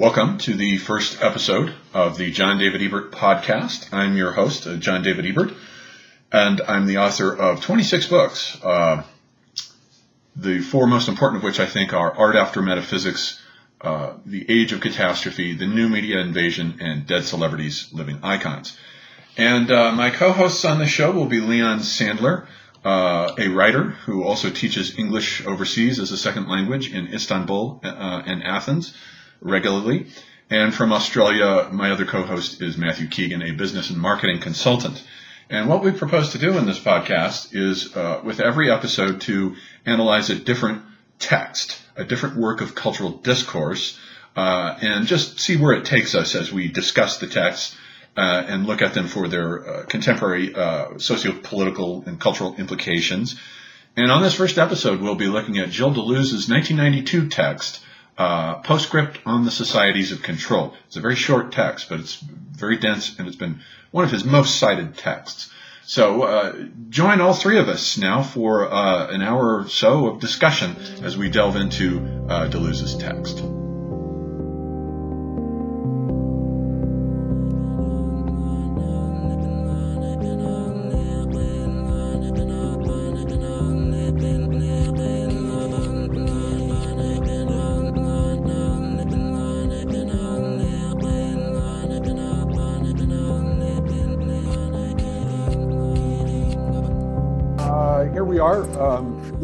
Welcome to the first episode of the John David Ebert podcast. I'm your host, uh, John David Ebert, and I'm the author of 26 books. Uh, the four most important of which I think are Art After Metaphysics, uh, The Age of Catastrophe, The New Media Invasion, and Dead Celebrities, Living Icons. And uh, my co-hosts on the show will be Leon Sandler, uh, a writer who also teaches English overseas as a second language in Istanbul uh, and Athens regularly. And from Australia, my other co-host is Matthew Keegan, a business and marketing consultant. And what we propose to do in this podcast is, uh, with every episode, to analyze a different text, a different work of cultural discourse, uh, and just see where it takes us as we discuss the text uh, and look at them for their uh, contemporary uh, socio-political and cultural implications. And on this first episode, we'll be looking at Gilles Deleuze's 1992 text, uh, Postscript on the Societies of Control. It's a very short text, but it's very dense, and it's been one of his most cited texts. So uh, join all three of us now for uh, an hour or so of discussion as we delve into uh, Deleuze's text.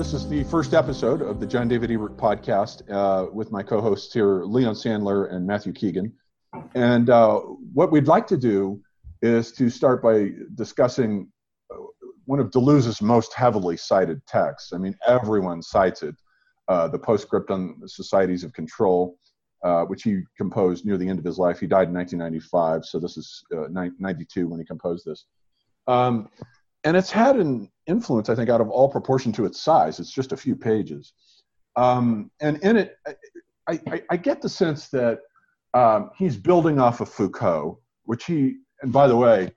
This is the first episode of the John David Ebert podcast uh, with my co hosts here, Leon Sandler and Matthew Keegan. And uh, what we'd like to do is to start by discussing uh, one of Deleuze's most heavily cited texts. I mean, everyone cites it uh, the Postscript on Societies of Control, uh, which he composed near the end of his life. He died in 1995, so this is uh, 92 when he composed this. Um, and it's had an influence, I think, out of all proportion to its size. It's just a few pages. Um, and in it, I, I, I, get the sense that um, he's building off of Foucault, which he, and by the way,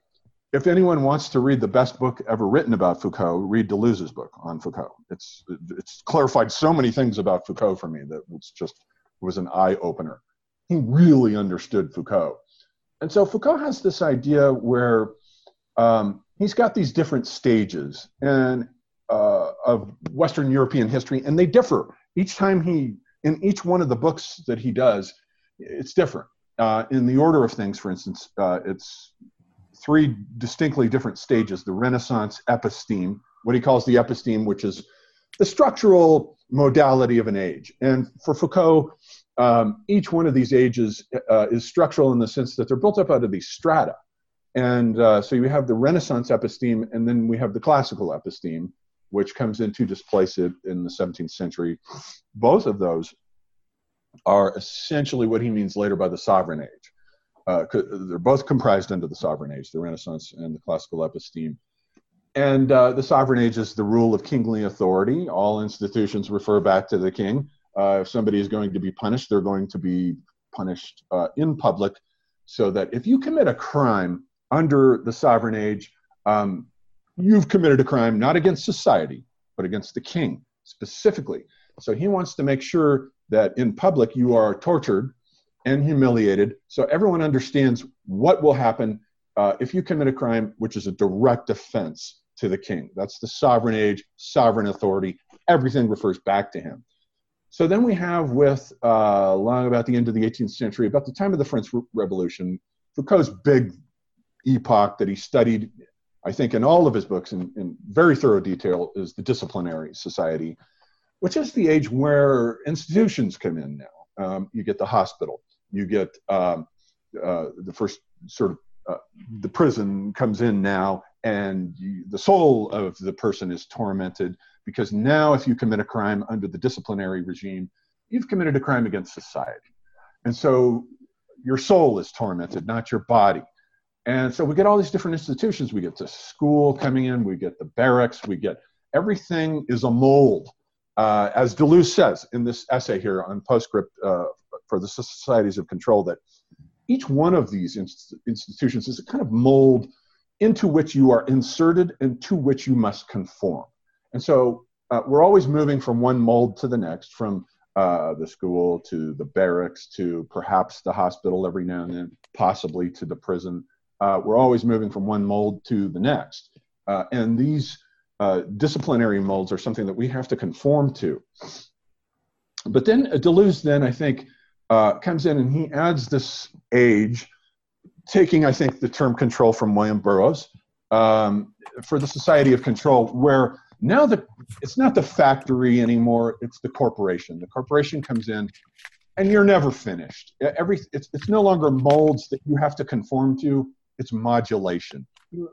if anyone wants to read the best book ever written about Foucault, read Deleuze's book on Foucault. It's, it's clarified so many things about Foucault for me that it's just it was an eye opener. He really understood Foucault. And so Foucault has this idea where um, he's got these different stages and uh, of Western European history, and they differ each time he in each one of the books that he does. It's different uh, in the order of things. For instance, uh, it's three distinctly different stages: the Renaissance episteme, what he calls the episteme, which is the structural modality of an age, and for Foucault. Um, each one of these ages uh, is structural in the sense that they're built up out of these strata. And uh, so you have the Renaissance episteme, and then we have the classical episteme, which comes in to displace it in the 17th century. Both of those are essentially what he means later by the sovereign age. Uh, they're both comprised under the sovereign age, the Renaissance and the classical episteme. And uh, the sovereign age is the rule of kingly authority. All institutions refer back to the king. Uh, if somebody is going to be punished, they're going to be punished uh, in public so that if you commit a crime, under the sovereign age, um, you've committed a crime not against society, but against the king specifically. So he wants to make sure that in public you are tortured and humiliated so everyone understands what will happen uh, if you commit a crime which is a direct offense to the king. That's the sovereign age, sovereign authority. Everything refers back to him. So then we have, with uh, long about the end of the 18th century, about the time of the French Revolution, Foucault's big epoch that he studied, I think, in all of his books in, in very thorough detail is the disciplinary society, which is the age where institutions come in now. Um, you get the hospital, you get um, uh, the first sort of uh, the prison comes in now, and you, the soul of the person is tormented because now, if you commit a crime under the disciplinary regime, you've committed a crime against society. And so your soul is tormented, not your body. And so we get all these different institutions. We get the school coming in, we get the barracks, we get everything is a mold. Uh, as Deleuze says in this essay here on Postscript uh, for the Societies of Control, that each one of these inst- institutions is a kind of mold into which you are inserted and to which you must conform. And so uh, we're always moving from one mold to the next, from uh, the school to the barracks to perhaps the hospital every now and then, possibly to the prison. Uh, we're always moving from one mold to the next. Uh, and these uh, disciplinary molds are something that we have to conform to. But then Deleuze, then I think, uh, comes in and he adds this age, taking, I think, the term control from William Burroughs um, for the society of control, where now the, it's not the factory anymore, it's the corporation. The corporation comes in and you're never finished. Every, it's, it's no longer molds that you have to conform to, it's modulation. Your,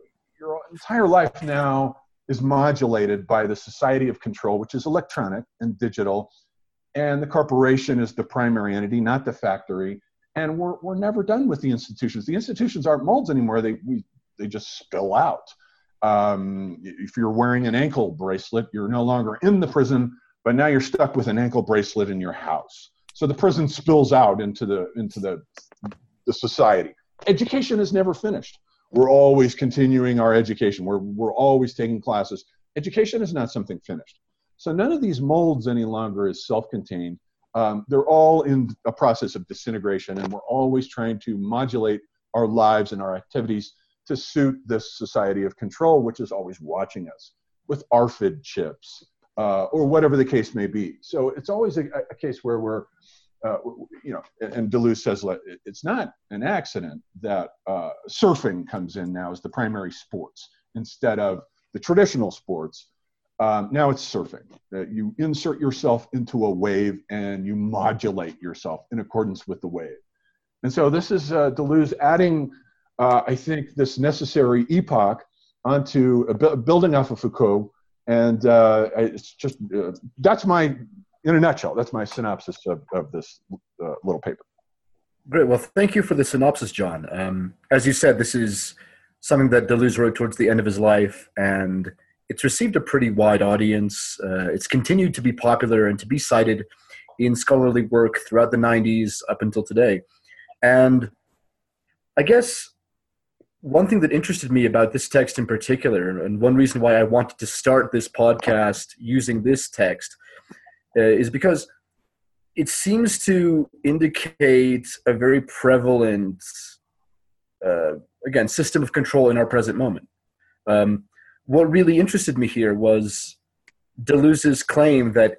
entire life now is modulated by the society of control, which is electronic and digital. And the corporation is the primary entity, not the factory. And we're, we're never done with the institutions. The institutions aren't molds anymore, they, we, they just spill out. Um, if you're wearing an ankle bracelet, you're no longer in the prison, but now you're stuck with an ankle bracelet in your house. So the prison spills out into the into the the society. Education is never finished. We're always continuing our education. We're we're always taking classes. Education is not something finished. So none of these molds any longer is self-contained. Um, they're all in a process of disintegration, and we're always trying to modulate our lives and our activities to suit this society of control, which is always watching us with RFID chips uh, or whatever the case may be. So it's always a, a case where we're, uh, you know, and Deleuze says it's not an accident that uh, surfing comes in now as the primary sports instead of the traditional sports. Um, now it's surfing. That you insert yourself into a wave and you modulate yourself in accordance with the wave. And so this is uh, Deleuze adding uh, I think, this necessary epoch onto uh, building off of Foucault. And uh, it's just, uh, that's my, in a nutshell, that's my synopsis of, of this uh, little paper. Great. Well, thank you for the synopsis, John. Um, as you said, this is something that Deleuze wrote towards the end of his life, and it's received a pretty wide audience. Uh, it's continued to be popular and to be cited in scholarly work throughout the 90s up until today. And I guess one thing that interested me about this text in particular, and one reason why I wanted to start this podcast using this text, uh, is because it seems to indicate a very prevalent, uh, again, system of control in our present moment. Um, what really interested me here was Deleuze's claim that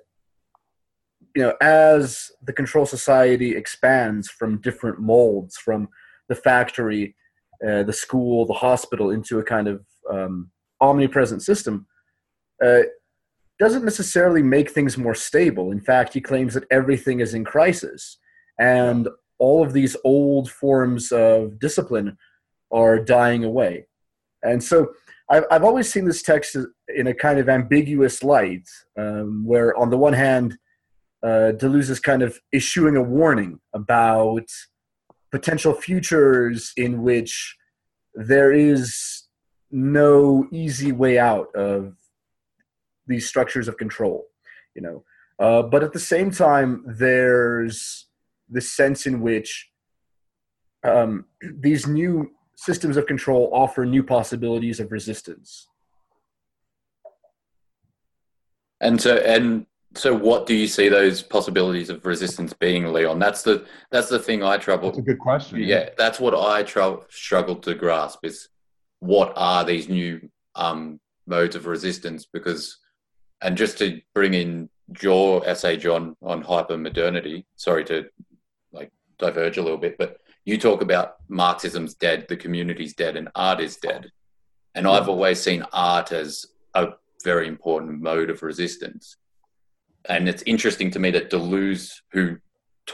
you know, as the control society expands from different molds, from the factory uh, the school, the hospital into a kind of um, omnipresent system, uh, doesn't necessarily make things more stable. In fact, he claims that everything is in crisis, and all of these old forms of discipline are dying away. And so, I've, I've always seen this text in a kind of ambiguous light, um, where on the one hand, uh, Deleuze is kind of issuing a warning about potential futures in which there is no easy way out of these structures of control you know uh, but at the same time there's the sense in which um, these new systems of control offer new possibilities of resistance and so and so, what do you see those possibilities of resistance being, Leon? That's the that's the thing I trouble. That's a good question. Yeah, yeah. that's what I tr- struggle to grasp is what are these new um, modes of resistance? Because, and just to bring in your essay, John, on hypermodernity. Sorry to like diverge a little bit, but you talk about Marxism's dead, the community's dead, and art is dead. And I've always seen art as a very important mode of resistance and it's interesting to me that Deleuze, who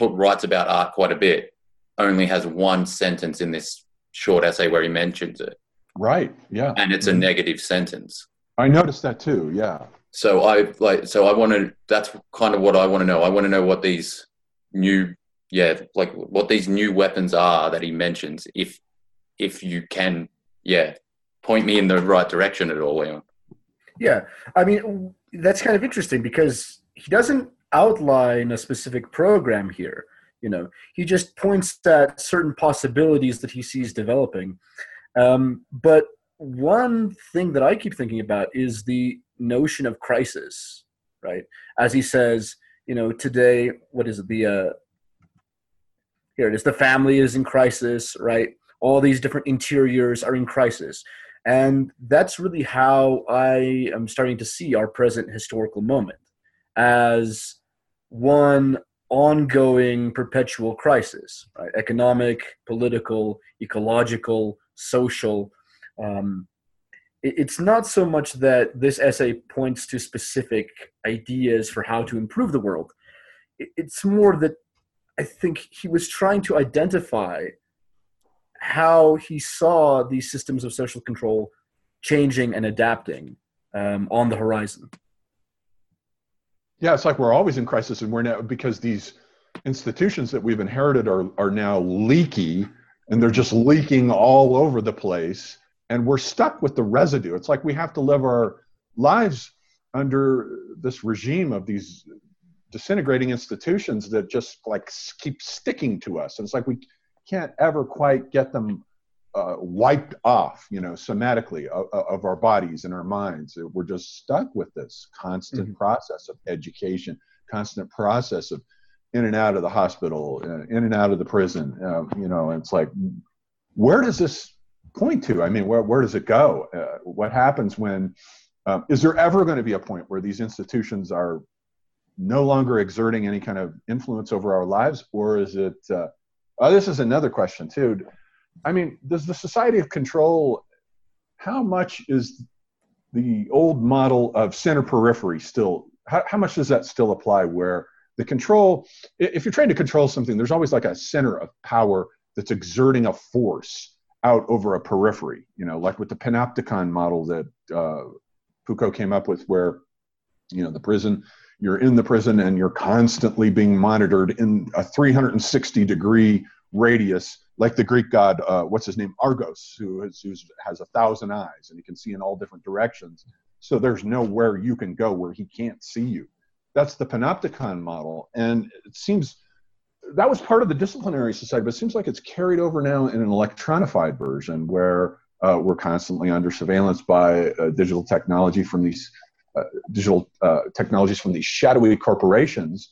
writes about art quite a bit, only has one sentence in this short essay where he mentions it. Right. Yeah. And it's a mm-hmm. negative sentence. I noticed that too. Yeah. So I like. So I want to. That's kind of what I want to know. I want to know what these new, yeah, like what these new weapons are that he mentions. If if you can, yeah, point me in the right direction at all, Leon. Yeah, I mean that's kind of interesting because he doesn't outline a specific program here you know he just points at certain possibilities that he sees developing um, but one thing that i keep thinking about is the notion of crisis right as he says you know, today, what is it? The uh, here it is. The family is in crisis, right? All these different interiors are in crisis. And that's really how I am starting to see our present historical moment as one ongoing perpetual crisis right? economic, political, ecological, social. Um, it, it's not so much that this essay points to specific ideas for how to improve the world, it, it's more that I think he was trying to identify how he saw these systems of social control changing and adapting um, on the horizon. Yeah, it's like we're always in crisis, and we're now because these institutions that we've inherited are are now leaky, and they're just leaking all over the place, and we're stuck with the residue. It's like we have to live our lives under this regime of these disintegrating institutions that just like keep sticking to us. And it's like we can't ever quite get them uh, wiped off, you know, somatically of, of, our bodies and our minds. We're just stuck with this constant mm-hmm. process of education, constant process of in and out of the hospital, uh, in and out of the prison. Uh, you know, it's like, where does this point to? I mean, where, where does it go? Uh, what happens when? Um, is there ever going to be a point where these institutions are no longer exerting any kind of influence over our lives, or is it? Uh, oh, this is another question too. I mean, does the society of control? How much is the old model of center periphery still? How, how much does that still apply? Where the control, if you're trying to control something, there's always like a center of power that's exerting a force out over a periphery. You know, like with the panopticon model that uh, Foucault came up with, where you know the prison you're in the prison and you're constantly being monitored in a 360 degree radius like the greek god uh, what's his name? Argos who has, has a thousand eyes and he can see in all different directions. So there's nowhere you can go where he can't see you. That's the panopticon model. And it seems that was part of the disciplinary society but it seems like it's carried over now in an electronified version where uh, we're constantly under surveillance by uh, digital technology from these uh, digital uh, technologies from these shadowy corporations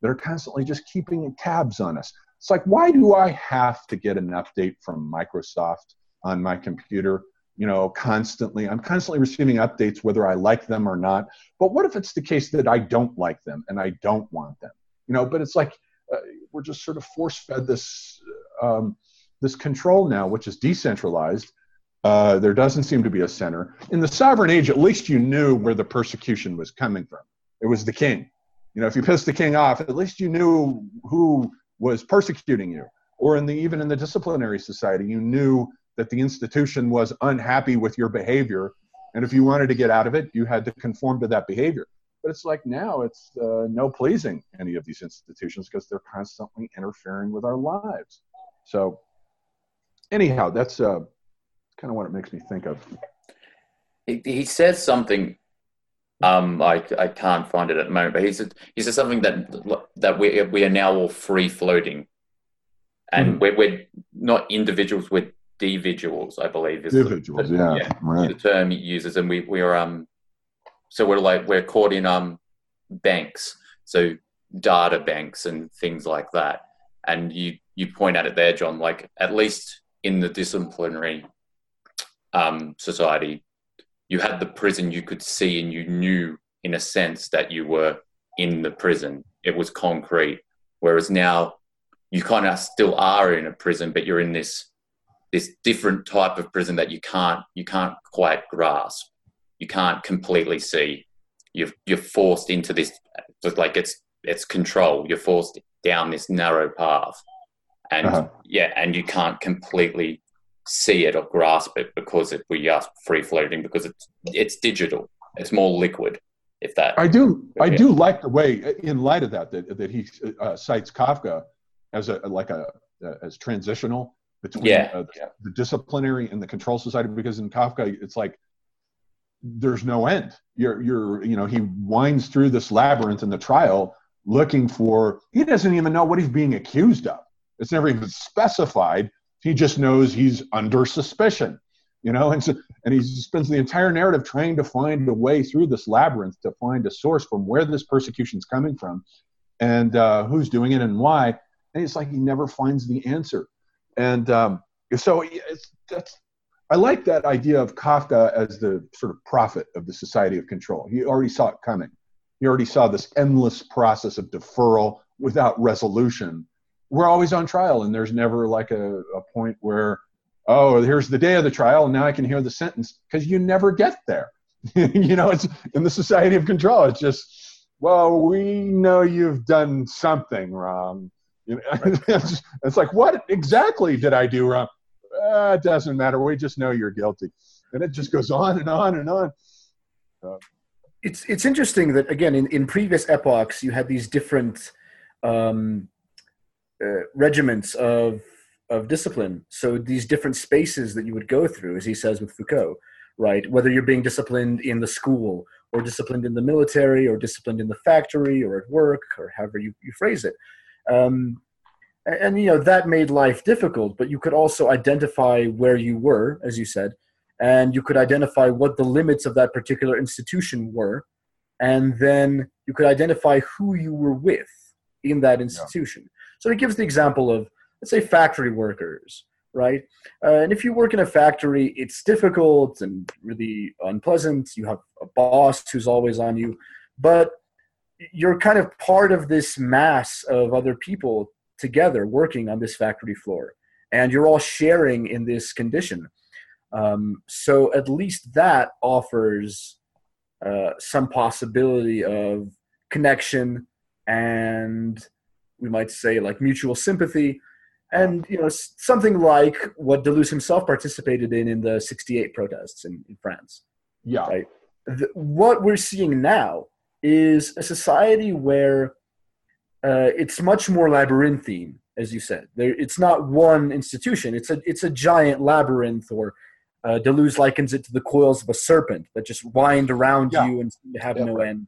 that are constantly just keeping tabs on us. It's like, why do I have to get an update from Microsoft on my computer? You know, constantly, I'm constantly receiving updates whether I like them or not. But what if it's the case that I don't like them and I don't want them? You know, but it's like uh, we're just sort of force fed this um, this control now, which is decentralized, uh, there doesn't seem to be a center. In the sovereign age, at least you knew where the persecution was coming from. It was the king. You know, if you pissed the king off, at least you knew who was persecuting you. Or in the even in the disciplinary society, you knew that the institution was unhappy with your behavior, and if you wanted to get out of it, you had to conform to that behavior. But it's like now it's uh, no pleasing any of these institutions because they're constantly interfering with our lives. So, anyhow, that's uh, kind of what it makes me think of. He, he says something. Um, I, I can't find it at the moment, but he said he said something that that we we are now all free floating, and mm. we're we're not individuals, we're dividuals. I believe is individuals. The, yeah, yeah right. the term he uses, and we we are um, so we're like we're caught in um banks, so data banks and things like that. And you you point at it there, John. Like at least in the disciplinary um, society, you had the prison you could see and you knew in a sense that you were in the prison. It was concrete. Whereas now you kind of still are in a prison, but you're in this this different type of prison that you can't you can't quite grasp. You can't completely see. You're you're forced into this like it's it's control. You're forced down this narrow path, and uh-huh. yeah, and you can't completely see it or grasp it because it, we are free floating because it's it's digital. It's more liquid. If that, I do, I do like the way, in light of that, that, that he uh, cites Kafka as a like a as transitional between yeah. Uh, the, the disciplinary and the control society because in Kafka it's like there's no end. You're you're you know he winds through this labyrinth in the trial looking for he doesn't even know what he's being accused of. It's never even specified he just knows he's under suspicion, you know, and so, and he spends the entire narrative trying to find a way through this labyrinth to find a source from where this persecution is coming from. and uh, who's doing it and why. And it's like he never finds the answer. And um, so it's, that's, I like that idea of Kafka as the sort of prophet of the society of control. He already saw it coming. He already saw this endless process of deferral without resolution. We're always on trial, and there's never like a, a point where, oh, here's the day of the trial, and now I can hear the sentence because you never get there. you know, it's in the society of control. It's just, well, we know you've done something wrong. You know, it's, it's, like, what exactly did I do wrong? Uh, it doesn't matter. We just know you're guilty, and it just goes on and on and on. Uh, it's it's interesting that again in, in previous epochs you had these different um, uh, regiments of of discipline. So these different spaces that you would go through, as he says with Foucault, right? Whether you're being disciplined in the school or disciplined in the military or disciplined in the factory or at work or however you, you phrase it. Um, and, and, you know, that made life difficult, but you could also identify where you were, as you said, and you could identify what the limits of that particular institution were. And then you could identify who you were with in that institution. Yeah. So it gives the example of, let's say, factory workers right? Uh, and if you work in a factory, it's difficult and really unpleasant. You have a boss who's always on you, but you're kind of part of this mass of other people together working on this factory floor, and you're all sharing in this condition. Um, so at least that offers uh, some possibility of connection and we might say like mutual sympathy and you know something like what Deleuze himself participated in in the '68 protests in, in France. Yeah. Right. The, what we're seeing now is a society where uh, it's much more labyrinthine, as you said. There, it's not one institution. It's a it's a giant labyrinth, or uh, Deleuze likens it to the coils of a serpent that just wind around yeah. you and have yeah, no right. end,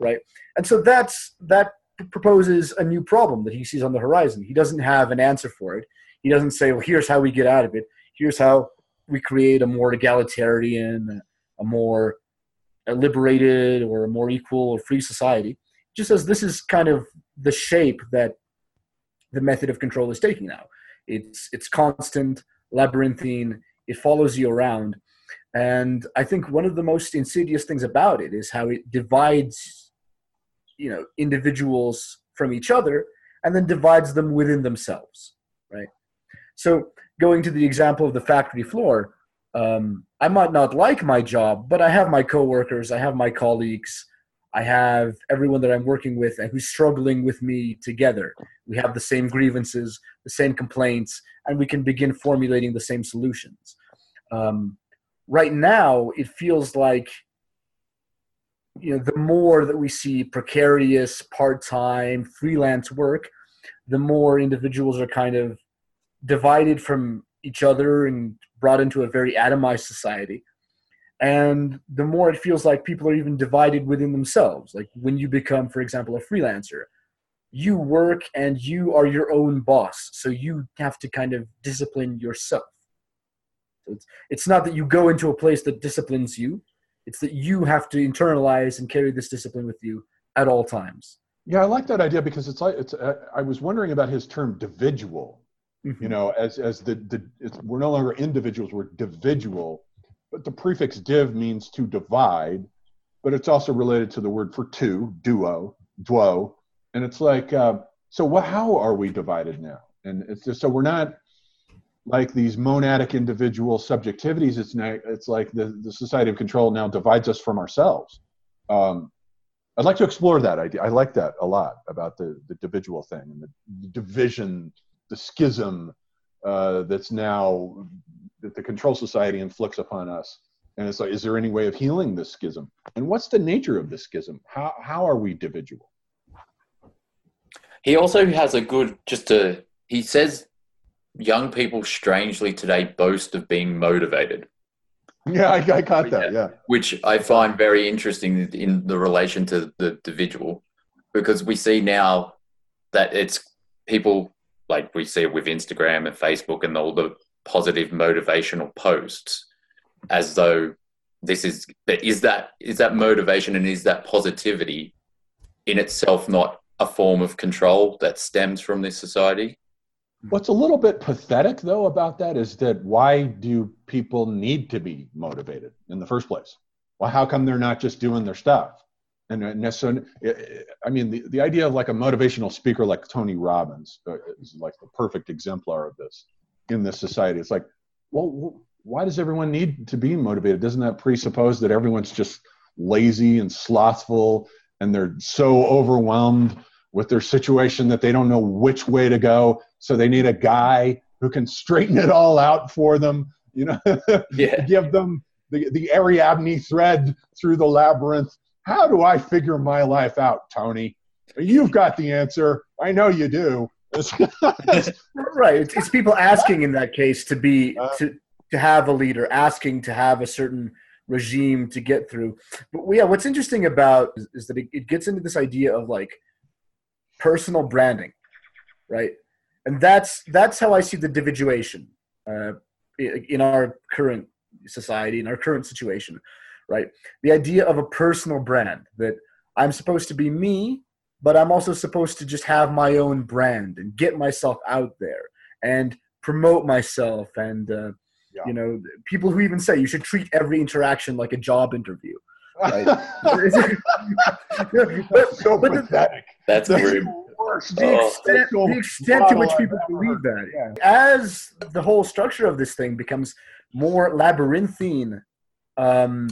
right? And so that's that proposes a new problem that he sees on the horizon. He doesn't have an answer for it. He doesn't say, well, here's how we get out of it. Here's how we create a more egalitarian, a more liberated, or a more equal or free society. Just as this is kind of the shape that the method of control is taking now. It's it's constant, labyrinthine. It follows you around, and I think one of the most insidious things about it is how it divides you know individuals from each other and then divides them within themselves right so going to the example of the factory floor um, i might not like my job but i have my coworkers i have my colleagues i have everyone that i'm working with and who's struggling with me together we have the same grievances the same complaints and we can begin formulating the same solutions um, right now it feels like you know, the more that we see precarious, part-time, freelance work, the more individuals are kind of divided from each other and brought into a very atomized society. And the more it feels like people are even divided within themselves. Like when you become, for example, a freelancer, you work and you are your own boss. So you have to kind of discipline yourself. It's, it's not that you go into a place that disciplines you, it's that you have to internalize and carry this discipline with you at all times. Yeah, I like that idea because it's like it's. Uh, I was wondering about his term "dividual." Mm-hmm. You know, as as the the we're no longer individuals; we're dividual. But the prefix "div" means to divide, but it's also related to the word for two, duo, duo, and it's like, uh, so what? How are we divided now? And it's just so we're not like these monadic individual subjectivities, it's now, it's like the, the society of control now divides us from ourselves. Um, I'd like to explore that idea. I like that a lot about the, the dividual thing and the division, the schism uh, that's now that the control society inflicts upon us. And it's like, is there any way of healing this schism? And what's the nature of this schism? How, how are we dividual? He also has a good, just to, he says young people strangely today boast of being motivated. Yeah, I, I got that. Yeah, which I find very interesting in the relation to the individual, because we see now that it's people like we see with Instagram and Facebook and all the positive motivational posts, as though this is is that is that motivation and is that positivity in itself not a form of control that stems from this society. What's a little bit pathetic, though, about that is that why do people need to be motivated in the first place? Well, how come they're not just doing their stuff? And, and so, I mean, the, the idea of like a motivational speaker like Tony Robbins uh, is like the perfect exemplar of this in this society. It's like, well, why does everyone need to be motivated? Doesn't that presuppose that everyone's just lazy and slothful and they're so overwhelmed with their situation that they don't know which way to go? So they need a guy who can straighten it all out for them, you know, yeah. give them the, the Ariadne thread through the labyrinth. How do I figure my life out, Tony? You've got the answer. I know you do. Right. It's, it's, people asking in that case to be uh, to to have a leader, asking to have a certain regime to get through. But yeah, what's interesting about is, is that it, it gets into this idea of like personal branding, right? And that's that's how I see the individuation uh, in our current society, in our current situation, right? The idea of a personal brand that I'm supposed to be me, but I'm also supposed to just have my own brand and get myself out there and promote myself and uh, yeah. you know people who even say you should treat every interaction like a job interview right? but, so but pathetic. that's the, the extent, the extent to which people believe that yeah. as the whole structure of this thing becomes more labyrinthine um,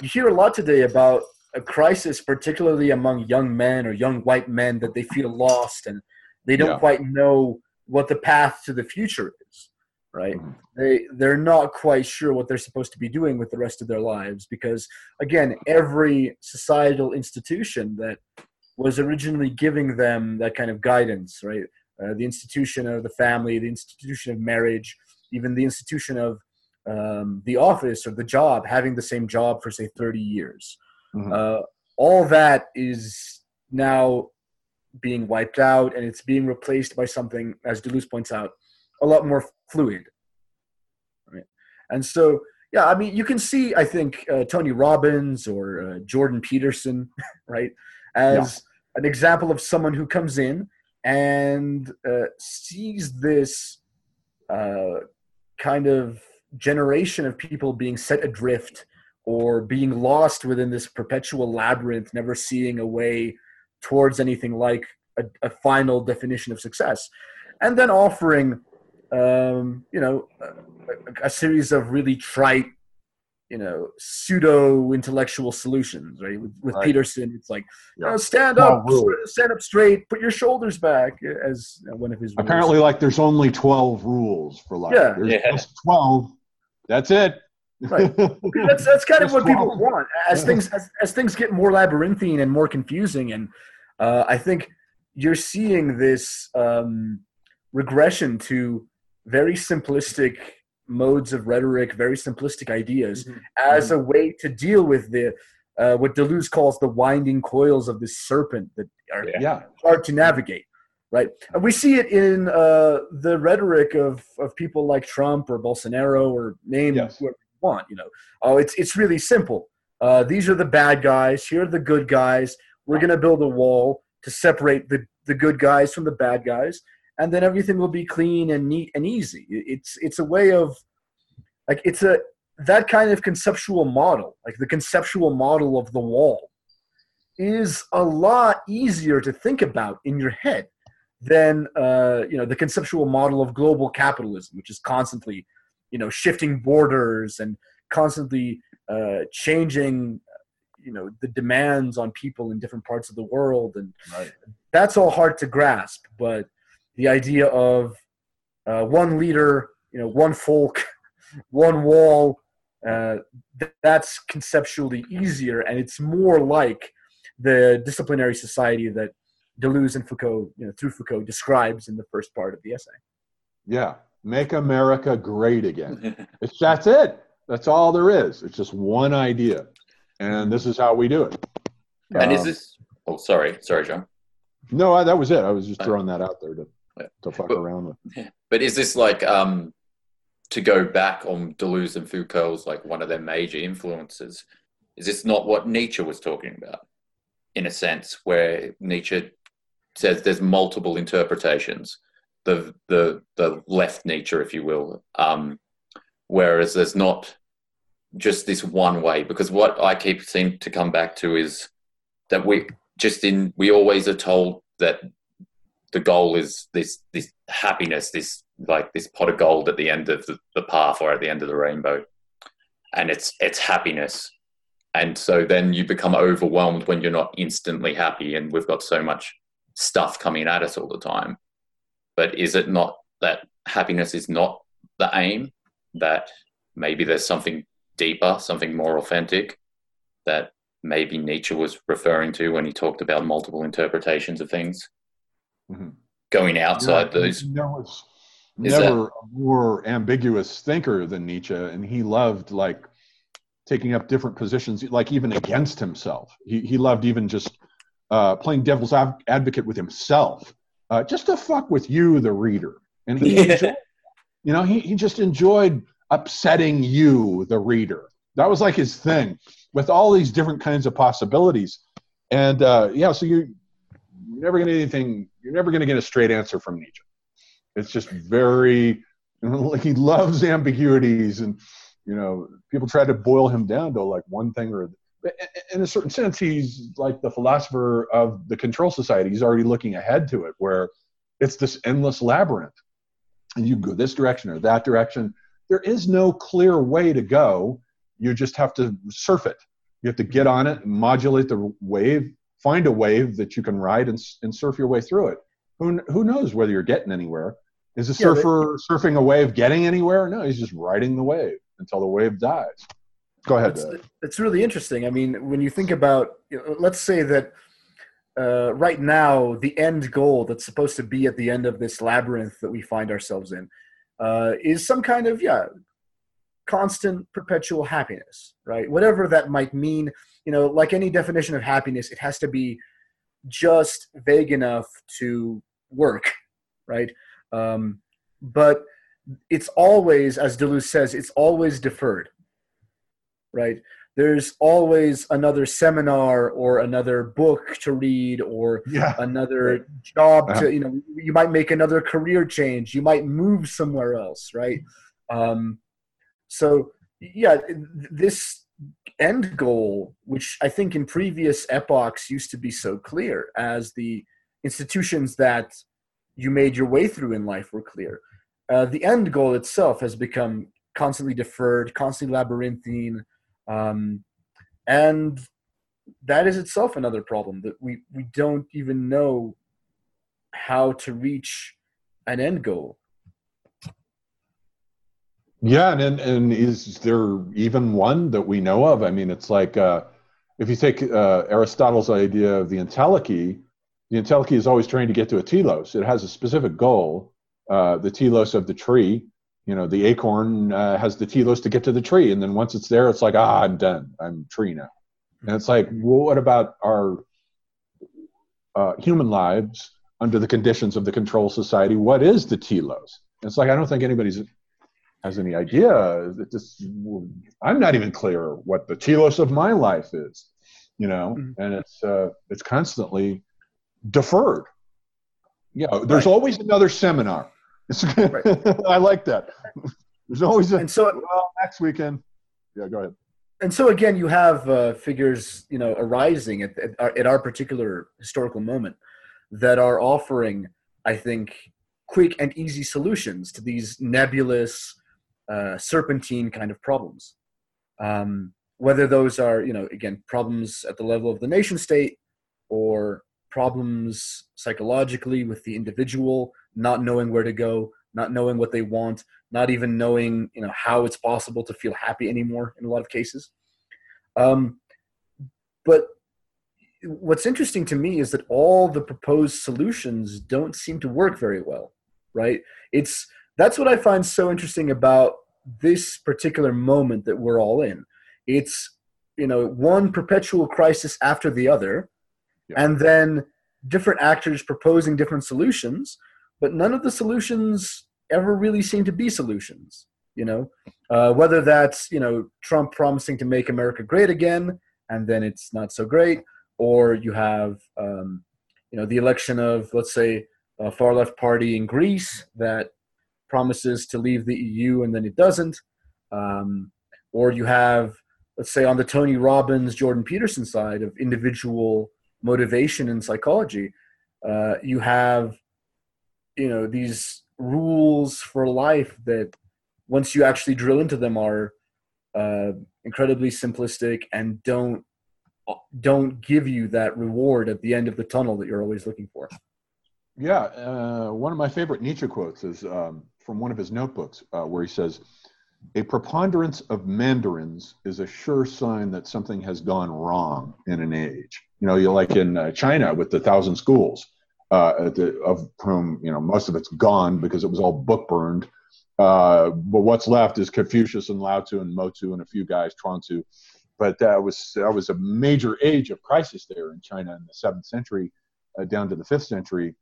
you hear a lot today about a crisis particularly among young men or young white men that they feel lost and they don't yeah. quite know what the path to the future is right mm-hmm. they they're not quite sure what they're supposed to be doing with the rest of their lives because again every societal institution that was originally giving them that kind of guidance right uh, the institution of the family the institution of marriage even the institution of um, the office or the job having the same job for say 30 years mm-hmm. uh, all that is now being wiped out and it's being replaced by something as deleuze points out a lot more fluid. Right? And so, yeah, I mean, you can see, I think, uh, Tony Robbins or uh, Jordan Peterson, right, as yeah. an example of someone who comes in and uh, sees this uh, kind of generation of people being set adrift or being lost within this perpetual labyrinth, never seeing a way towards anything like a, a final definition of success, and then offering um, you know, a, a, series of really trite, you know, pseudo intellectual solutions, right? With, with right. Peterson, it's like, yeah. you know, stand up, stand up straight, put your shoulders back, as one of his. Rules. Apparently, like there's only twelve rules for life. Yeah, there's yeah. just twelve. That's it. Right. That's that's kind of what people want as things as, as things get more labyrinthine and more confusing, and uh, I think you're seeing this um, regression to very simplistic modes of rhetoric, very simplistic ideas mm-hmm. as mm-hmm. a way to deal with the uh, what Deleuze calls the winding coils of this serpent that are yeah. hard to navigate. Right, and we see it in uh, the rhetoric of, of people like Trump or Bolsonaro or name yes. whoever you want. You know, oh, it's it's really simple. Uh, these are the bad guys. Here are the good guys. We're to build a wall to separate the, the good guys from the bad guys and then everything will be clean and neat and easy. It's it's a way of like it's a that kind of conceptual model, like the conceptual model of the wall, is a lot easier to think about in your head than uh, you know the conceptual model of global capitalism, which is constantly you know shifting borders and constantly uh, changing you know the demands on people in different parts of the world and right. that's all hard to grasp but the idea of uh, one leader, you know, one folk, one wall. Uh, that's conceptually easier, and it's more like the disciplinary society that Deleuze and Foucault, you know, through Foucault, describes in the first part of the essay. Yeah, make America great again. it's that's it. That's all there is. It's just one idea, and this is how we do it. And is this? Oh, sorry, sorry, John. No, I, that was it. I was just throwing that out there to to fuck but, around with. But is this like um, to go back on Deleuze and Foucault's like one of their major influences? Is this not what Nietzsche was talking about? In a sense, where Nietzsche says there's multiple interpretations. The the the left nature, if you will, um, whereas there's not just this one way. Because what I keep seem to come back to is that we just in we always are told that the goal is this this happiness, this like this pot of gold at the end of the, the path or at the end of the rainbow, and it's it's happiness. And so then you become overwhelmed when you're not instantly happy and we've got so much stuff coming at us all the time but is it not that happiness is not the aim that maybe there's something deeper something more authentic that maybe Nietzsche was referring to when he talked about multiple interpretations of things mm-hmm. going outside yeah, those there was never that, a more ambiguous thinker than Nietzsche and he loved like taking up different positions, like even against himself. He, he loved even just uh, playing devil's av- advocate with himself, uh, just to fuck with you, the reader. And he, yeah. enjoyed, you know, he, he just enjoyed upsetting you, the reader. That was like his thing with all these different kinds of possibilities. And uh, yeah, so you, you're never going to get anything, you're never going to get a straight answer from Nietzsche. It's just very, like he loves ambiguities and you know, people try to boil him down to like one thing or in a certain sense, he's like the philosopher of the control society. He's already looking ahead to it, where it's this endless labyrinth, and you go this direction or that direction. There is no clear way to go. You just have to surf it. You have to get on it, modulate the wave, find a wave that you can ride, and, and surf your way through it. Who who knows whether you're getting anywhere? Is a surfer yeah, but, surfing a wave getting anywhere? No, he's just riding the wave until the wave dies. Go ahead. It's, it's really interesting. I mean, when you think about, you know, let's say that uh, right now the end goal that's supposed to be at the end of this labyrinth that we find ourselves in uh, is some kind of yeah constant perpetual happiness right whatever that might mean you know like any definition of happiness it has to be just vague enough to work right um, but it's always, as Deleuze says, it's always deferred, right? There's always another seminar or another book to read or yeah. another job uh-huh. to, you know, you might make another career change. You might move somewhere else, right? Um, so, yeah, this end goal, which I think in previous epochs used to be so clear as the institutions that you made your way through in life were clear uh, the end goal itself has become constantly deferred, constantly labyrinthine, um, and that is itself another problem that we we don't even know how to reach an end goal. Yeah, and and is there even one that we know of? I mean, it's like uh, if you take uh, Aristotle's idea of the entelechy, the entelechy is always trying to get to a telos. It has a specific goal, uh, the telos of the tree. You know, the acorn uh, has the telos to get to the tree, and then once it's there, it's like, ah, I'm done. I'm tree now. And it's like, well, what about our uh, human lives under the conditions of the control society? What is the telos? And it's like I don't think anybody's has any idea. This, I'm not even clear what the telos of my life is. You know, mm-hmm. and it's uh, it's constantly deferred. You know, there's right. always another seminar. Right. I like that. There's always a, and so well, next weekend. Yeah, go ahead. And so again, you have uh, figures, you know, arising at, at, our, at our particular historical moment that are offering, I think, quick and easy solutions to these nebulous, uh, serpentine kind of problems. Um, whether those are, you know, again, problems at the level of the nation state or problems psychologically with the individual not knowing where to go, not knowing what they want, not even knowing you know how it's possible to feel happy anymore in a lot of cases. Um, but what's interesting to me is that all the proposed solutions don't seem to work very well, right? It's that's what I find so interesting about this particular moment that we're all in. It's you know one perpetual crisis after the other, yeah. and then different actors proposing different solutions but none of the solutions ever really seem to be solutions you know? Uh, whether that's you know trump promising to make america great again and then it's not so great or you have um, you know the election of let's say a far left party in Greece that promises to leave the EU and then it doesn't, um, or you have let's say on the Tony Robbins Jordan Peterson side of individual motivation and psychology, uh, you have you know these rules for life that once you actually drill into them are uh, incredibly simplistic and don't don't give you that reward at the end of the tunnel that you're always looking for. Yeah, uh, one of my favorite Nietzsche quotes is um, from one of his notebooks, uh, where he says, "A preponderance of mandarins is a sure sign that something has gone wrong in an age." You know, you like in uh, China with the thousand schools, uh, the, of whom you know most of it's gone because it was all book burned. Uh, but what's left is Confucius and Lao Tzu and Mo Tzu and a few guys, Chuang Tzu. But that was that was a major age of crisis there in China in the seventh century, uh, down to the fifth century,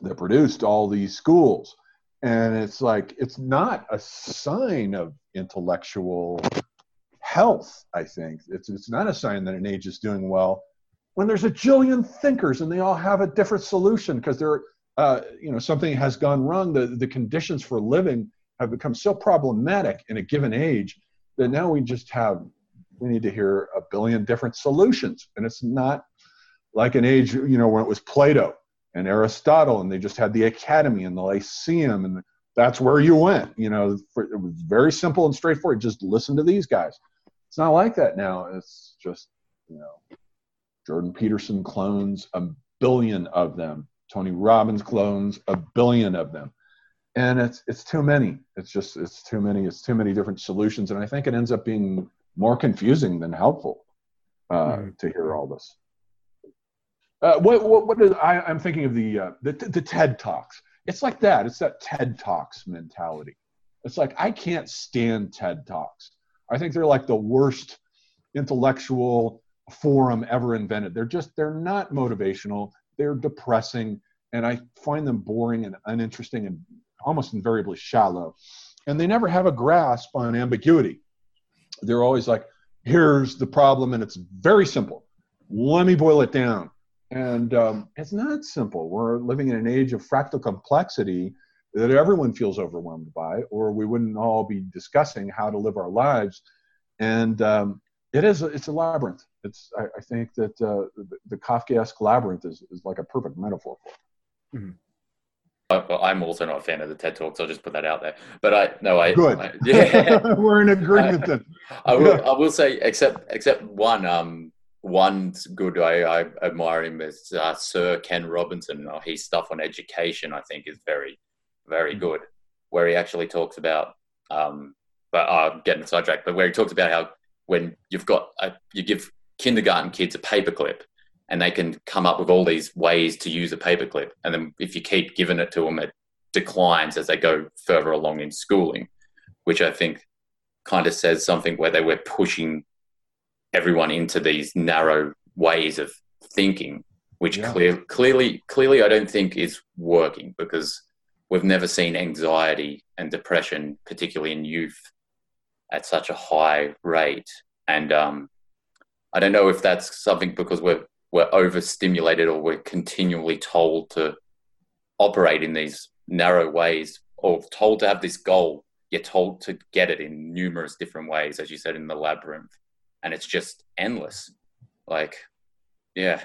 that produced all these schools. And it's like it's not a sign of intellectual health. I think it's it's not a sign that an age is doing well when there's a jillion thinkers and they all have a different solution because they're uh, you know something has gone wrong the, the conditions for living have become so problematic in a given age that now we just have we need to hear a billion different solutions. And it's not like an age you know when it was plato and aristotle and they just had the academy and the lyceum and that's where you went you know for, it was very simple and straightforward. Just listen to these guys. It's not like that now. It's just you know jordan peterson clones a billion of them Tony Robbins clones, a billion of them. And it's it's too many. It's just it's too many. It's too many different solutions, and I think it ends up being more confusing than helpful uh, mm-hmm. to hear all this. Uh, what what what is, I, I'm thinking of the, uh, the the TED talks. It's like that. It's that TED talks mentality. It's like I can't stand TED talks. I think they're like the worst intellectual forum ever invented. They're just they're not motivational they're depressing, and I find them boring and uninteresting and almost invariably shallow. And they never have a grasp on ambiguity. They're always like, here's the problem, and it's very simple. Let me boil it down. And um, it's not simple. We're living in an age of fractal complexity that everyone feels overwhelmed by, or we wouldn't all be discussing how to live our lives. And um, it is it's a labyrinth it's i, I think that uh, the, the kafkaesque labyrinth is, is like a perfect metaphor for it mm-hmm. Well, I'm also not a fan of the TED Talks. I'll just put that out there. But I no, I good. I, yeah, we're in agreement. then. I will. I will say, except except one. Um, one good I, I admire him is uh, Sir Ken Robinson. Uh, his stuff on education, I think, is very very mm-hmm. good. Where he actually talks about, um, but I'm uh, getting sidetracked. But where he talks about how when you've got a, you give kindergarten kids a paperclip and they can come up with all these ways to use a paperclip and then if you keep giving it to them it declines as they go further along in schooling which i think kind of says something where they were pushing everyone into these narrow ways of thinking which yeah. clear, clearly clearly i don't think is working because we've never seen anxiety and depression particularly in youth at such a high rate. And um, I don't know if that's something because we're we're overstimulated or we're continually told to operate in these narrow ways or told to have this goal. You're told to get it in numerous different ways, as you said in the labyrinth, and it's just endless. Like, yeah,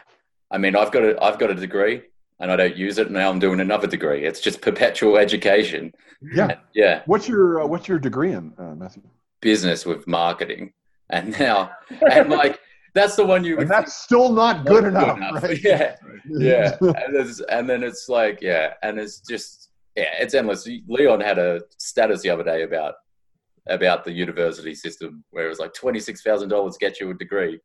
I mean, I've got a I've got a degree and I don't use it. Now I'm doing another degree. It's just perpetual education. Yeah, yeah. What's your uh, What's your degree in, uh, Matthew? business with marketing. And now, and like, that's the one you. And that's still not good enough. enough. Right? Yeah, yeah. and, and, then it's like, yeah, and it's just, yeah, it's endless. Leon had a status the other day about about the university system where it was like twenty six thousand dollars get you a degree.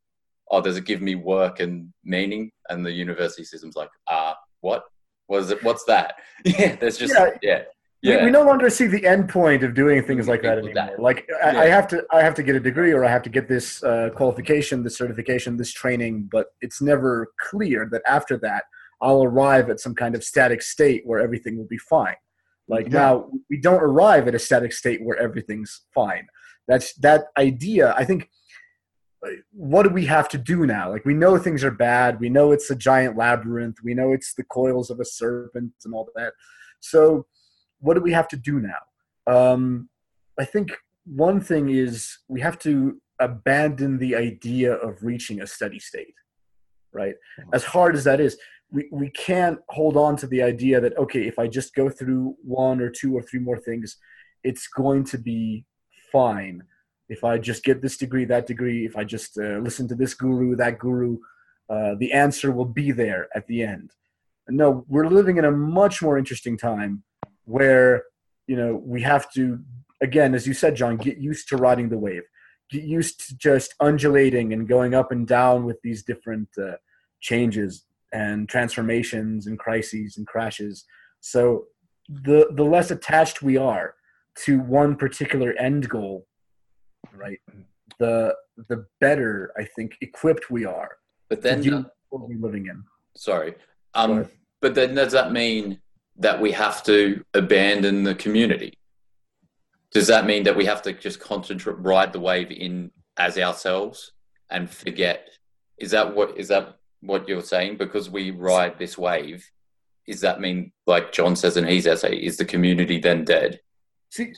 Oh, does it give me work and meaning? And the university system's like, ah, uh, what? Was it? What's that? Yeah, there's just yeah. yeah yeah. We, we, no longer see the end point of doing things like that anymore. That. Like I, yeah. I, have to, I have to get a degree, or I have to get this uh, qualification, this certification, this training. But it's never clear that after that, I'll arrive at some kind of static state where everything will be fine. Like yeah. now, we don't arrive at a static state where everything's fine. That's that idea. I think what do we have to do now? Like we know things are bad. We know it's a giant labyrinth. We know it's the coils of a serpent and all that. So, what do we have to do now? Um, I think one thing is we have to abandon the idea of reaching a steady state, right? As hard as that is, we, we can't hold on to the idea that, okay, if I just go through one or two or three more things, it's going to be fine if I just get this degree, that degree, if I just uh, listen to this guru, that guru, uh, the answer will be there at the end. No, we're living in a much more interesting time where you know we have to, again, as you said, John, get used to riding the wave, get used to just undulating and going up and down with these different uh, changes and transformations and crises and crashes. So the the less attached we are to one particular end goal right? The the better I think equipped we are. But then to what we're living in. Sorry. Um, but then does that mean that we have to abandon the community? Does that mean that we have to just concentrate, ride the wave in as ourselves and forget? Is that what is that what you're saying? Because we ride this wave, does that mean, like John says in his essay, is the community then dead? See,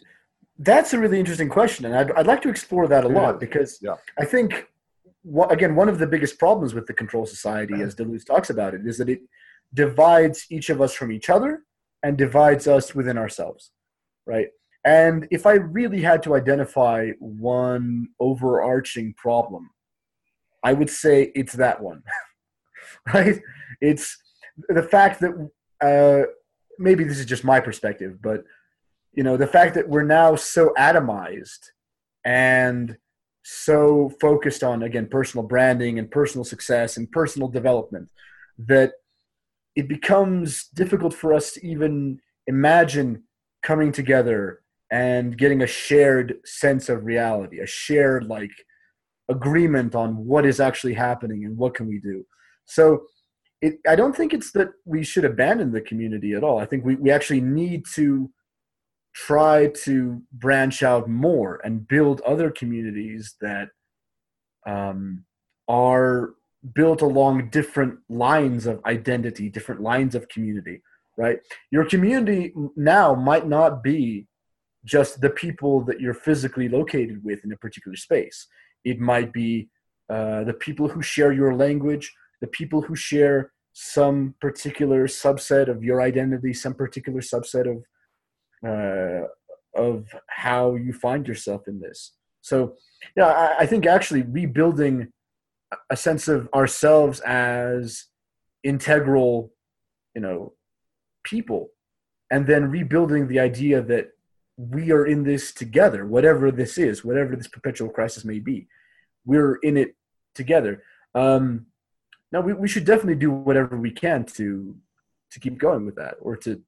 that's a really interesting question, and I'd, I'd like to explore that a yeah. lot because yeah. I think, again, one of the biggest problems with the control society, as Deleuze talks about it, is that it divides each of us from each other and divides us within ourselves, right? And if I really had to identify one overarching problem, I would say it's that one, right? It's the fact that uh, maybe this is just my perspective, but you know the fact that we're now so atomized and so focused on again personal branding and personal success and personal development that it becomes difficult for us to even imagine coming together and getting a shared sense of reality a shared like agreement on what is actually happening and what can we do. So it, i don't think it's that we should abandon the community at all. I think we, we actually need to try to branch out more and build other communities that um, are built along different lines of identity, different lines of community, right? Your community now might not be just the people that you're physically located with in a particular space. It might be uh, the people who share your language, the people who share some particular subset of your identity, some particular subset of uh, of how you find yourself in this. So, yeah, I, I think actually rebuilding a sense of ourselves as integral, you know, people, and then rebuilding the idea that we are in this together, whatever this is, whatever this perpetual crisis may be, we're in it together. Um, now we, we should definitely do whatever we can to to keep going with that, or to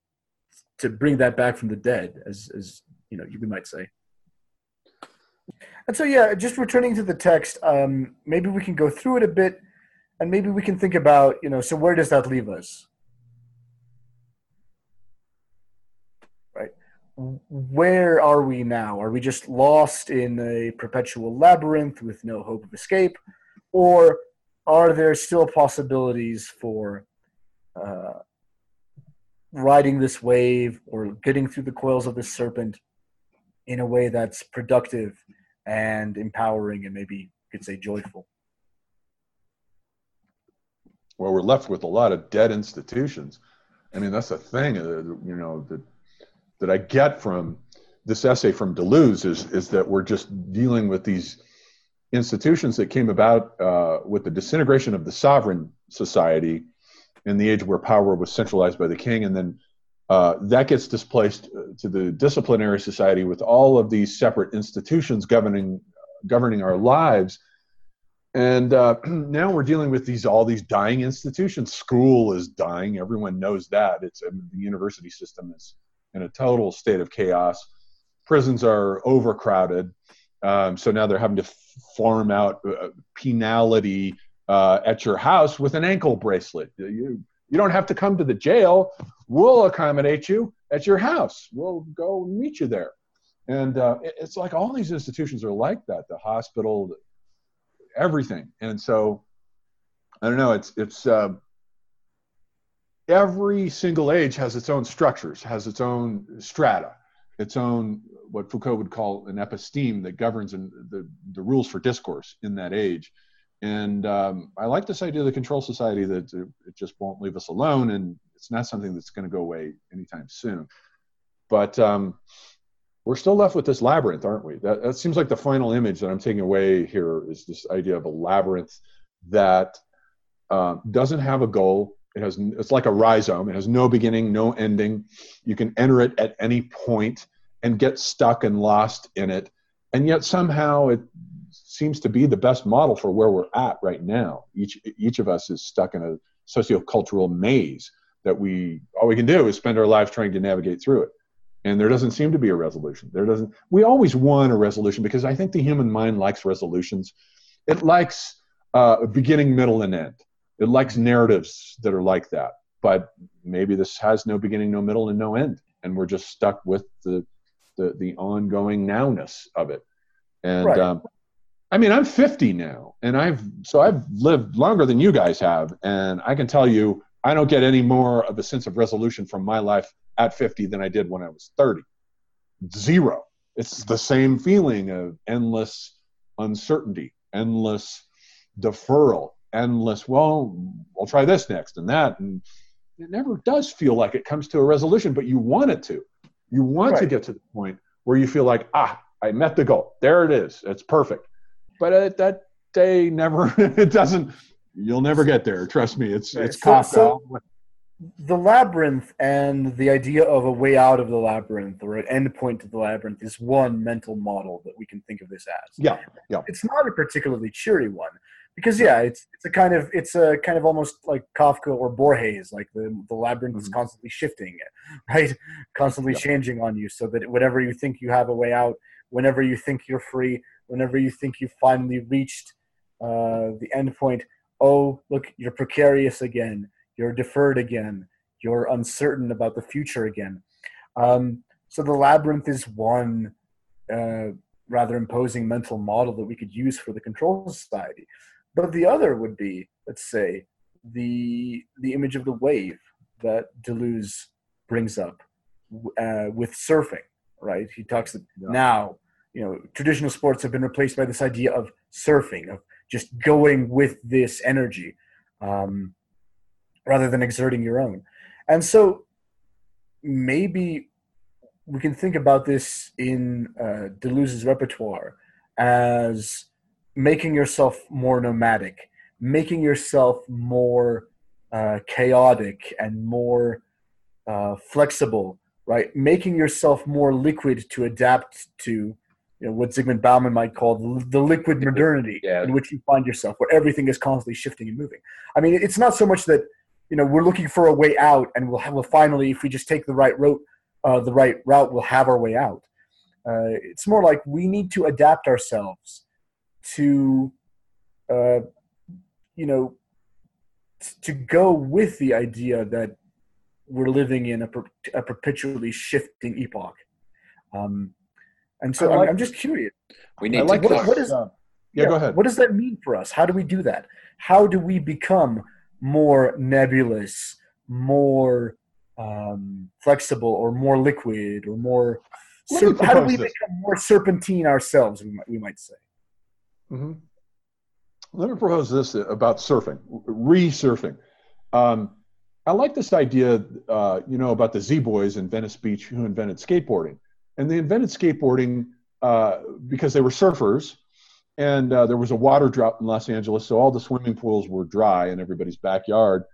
to bring that back from the dead, as as you know, you might say. And so, yeah, just returning to the text, um, maybe we can go through it a bit, and maybe we can think about, you know, so where does that leave us? Right? Where are we now? Are we just lost in a perpetual labyrinth with no hope of escape, or are there still possibilities for uh, riding this wave or getting through the coils of this serpent in a way that's productive and empowering and maybe you could say joyful. Well, we're left with a lot of dead institutions. I mean, that's a thing, uh, you know, that that I get from this essay from Deleuze is is that we're just dealing with these institutions that came about uh, with the disintegration of the sovereign society in the age where power was centralized by the king, and then uh, that gets displaced uh, to the disciplinary society with all of these separate institutions governing governing our lives. And uh, now we're dealing with these all these dying institutions. School is dying. Everyone knows that. It's the university system is in a total state of chaos. Prisons are overcrowded. Um, so now they're having to farm out uh, penality uh, at your house with an ankle bracelet. You, you don't have to come to the jail. We'll accommodate you at your house. We'll go meet you there. And uh, it's like all these institutions are like that. The hospital, everything. And so I don't know. It's it's uh, every single age has its own structures, has its own strata, its own what Foucault would call an episteme that governs the the rules for discourse in that age. And um, I like this idea of the control society that it just won't leave us alone, and it's not something that's going to go away anytime soon. But um, we're still left with this labyrinth, aren't we? That, that seems like the final image that I'm taking away here is this idea of a labyrinth that uh, doesn't have a goal. It has it's like a rhizome. It has no beginning, no ending. You can enter it at any point and get stuck and lost in it, and yet somehow it seems to be the best model for where we're at right now. Each each of us is stuck in a sociocultural maze that we all we can do is spend our lives trying to navigate through it. And there doesn't seem to be a resolution. There doesn't. We always want a resolution because I think the human mind likes resolutions. It likes uh, beginning, middle, and end. It likes narratives that are like that. But maybe this has no beginning, no middle, and no end, and we're just stuck with the the, the ongoing nowness of it. And right. um, I mean, I'm 50 now, and I've so I've lived longer than you guys have, and I can tell you, I don't get any more of a sense of resolution from my life at 50 than I did when I was 30. Zero. It's the same feeling of endless uncertainty, endless deferral, endless. Well, I'll try this next and that, and it never does feel like it comes to a resolution, but you want it to. You want right. to get to the point where you feel like, ah, I met the goal. There it is. It's perfect but at that day never it doesn't you'll never get there. Trust me. It's it's so, so the labyrinth and the idea of a way out of the labyrinth or an end point to the labyrinth is one mental model that we can think of this as. Yeah yeah. It's not a particularly cheery one because yeah it's it's a kind of it's a kind of almost like kafka or borges like the the labyrinth mm-hmm. is constantly shifting right? Constantly yeah. changing on you so that whatever you think you have a way out whenever you think you're free whenever you think you've finally reached uh, the end point, oh, look, you're precarious again, you're deferred again, you're uncertain about the future again. Um, so the labyrinth is one uh, rather imposing mental model that we could use for the control society. But the other would be, let's say, the the image of the wave that Deleuze brings up uh, with surfing. Right? He talks yeah. now you know traditional sports have been replaced by this idea of surfing of just going with this energy um, rather than exerting your own. And so maybe we can think about this in uh, deleuze's repertoire as making yourself more nomadic making yourself more uh, chaotic and more uh, flexible right? Making yourself more liquid to adapt to you know, what Zygmunt Bauman might call the, the liquid modernity yeah. in which you find yourself, where everything is constantly shifting and moving. I mean, it's not so much that you know we're looking for a way out, and we'll have, we'll finally, if we just take the right route, uh, the right route, we'll have our way out. Uh, it's more like we need to adapt ourselves to, uh, you know, t- to go with the idea that we're living in a, per- a perpetually shifting epoch. Um, and so like, I'm, I'm, just curious. We need like what, what is yeah, yeah, go ahead. What does that mean for us? How do we do that? How do we become more nebulous, more um, flexible, or more liquid, or more? Serp- how do we this. become more serpentine ourselves? We might, we might say. Mm-hmm. Let me propose this about surfing, resurfing. Um, I like this idea, uh, you know, about the Z Boys in Venice Beach who invented skateboarding and they invented skateboarding uh, because they were surfers. And uh, there was a water drought in los angeles so all the swimming pools were dry in everybody's backyard.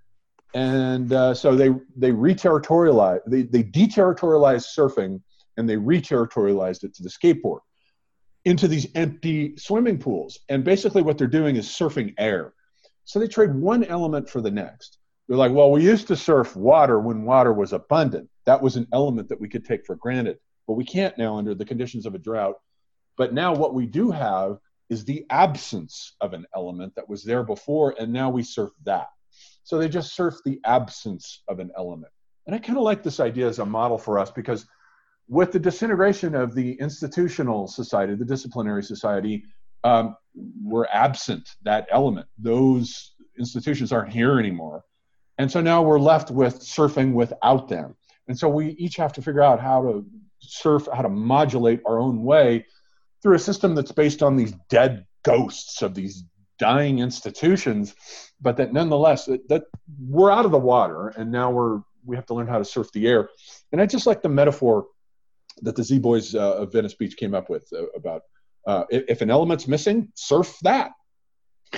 And uh, so they they reterritorialized they, they deterritorialized surfing and they reterritorialized it to the skateboard into these empty swimming pools. And basically what they're doing is surfing air. So they trade one element for the next. They're like well we used to surf water when water was abundant. That was an element that we could take for granted but we can't now under the conditions of a drought. But now what we do have is the absence of an element that was there before, and now we surf that. So they just surf the absence of an element. And I kind of like this idea as a model for us because with the disintegration of the institutional society, the disciplinary society, um, we're absent that element. Those institutions aren't here anymore. And so now we're left with surfing without them. And so we each have to figure out how to surf, how to modulate our own way through a system that's based on these dead ghosts of these dying institutions, but that nonetheless that, that we're out of the water and now we're we have to learn how to surf the air. And I just like the metaphor that the Z Boys uh, of Venice Beach came up with uh, about uh, if, if, an element's missing, surf that.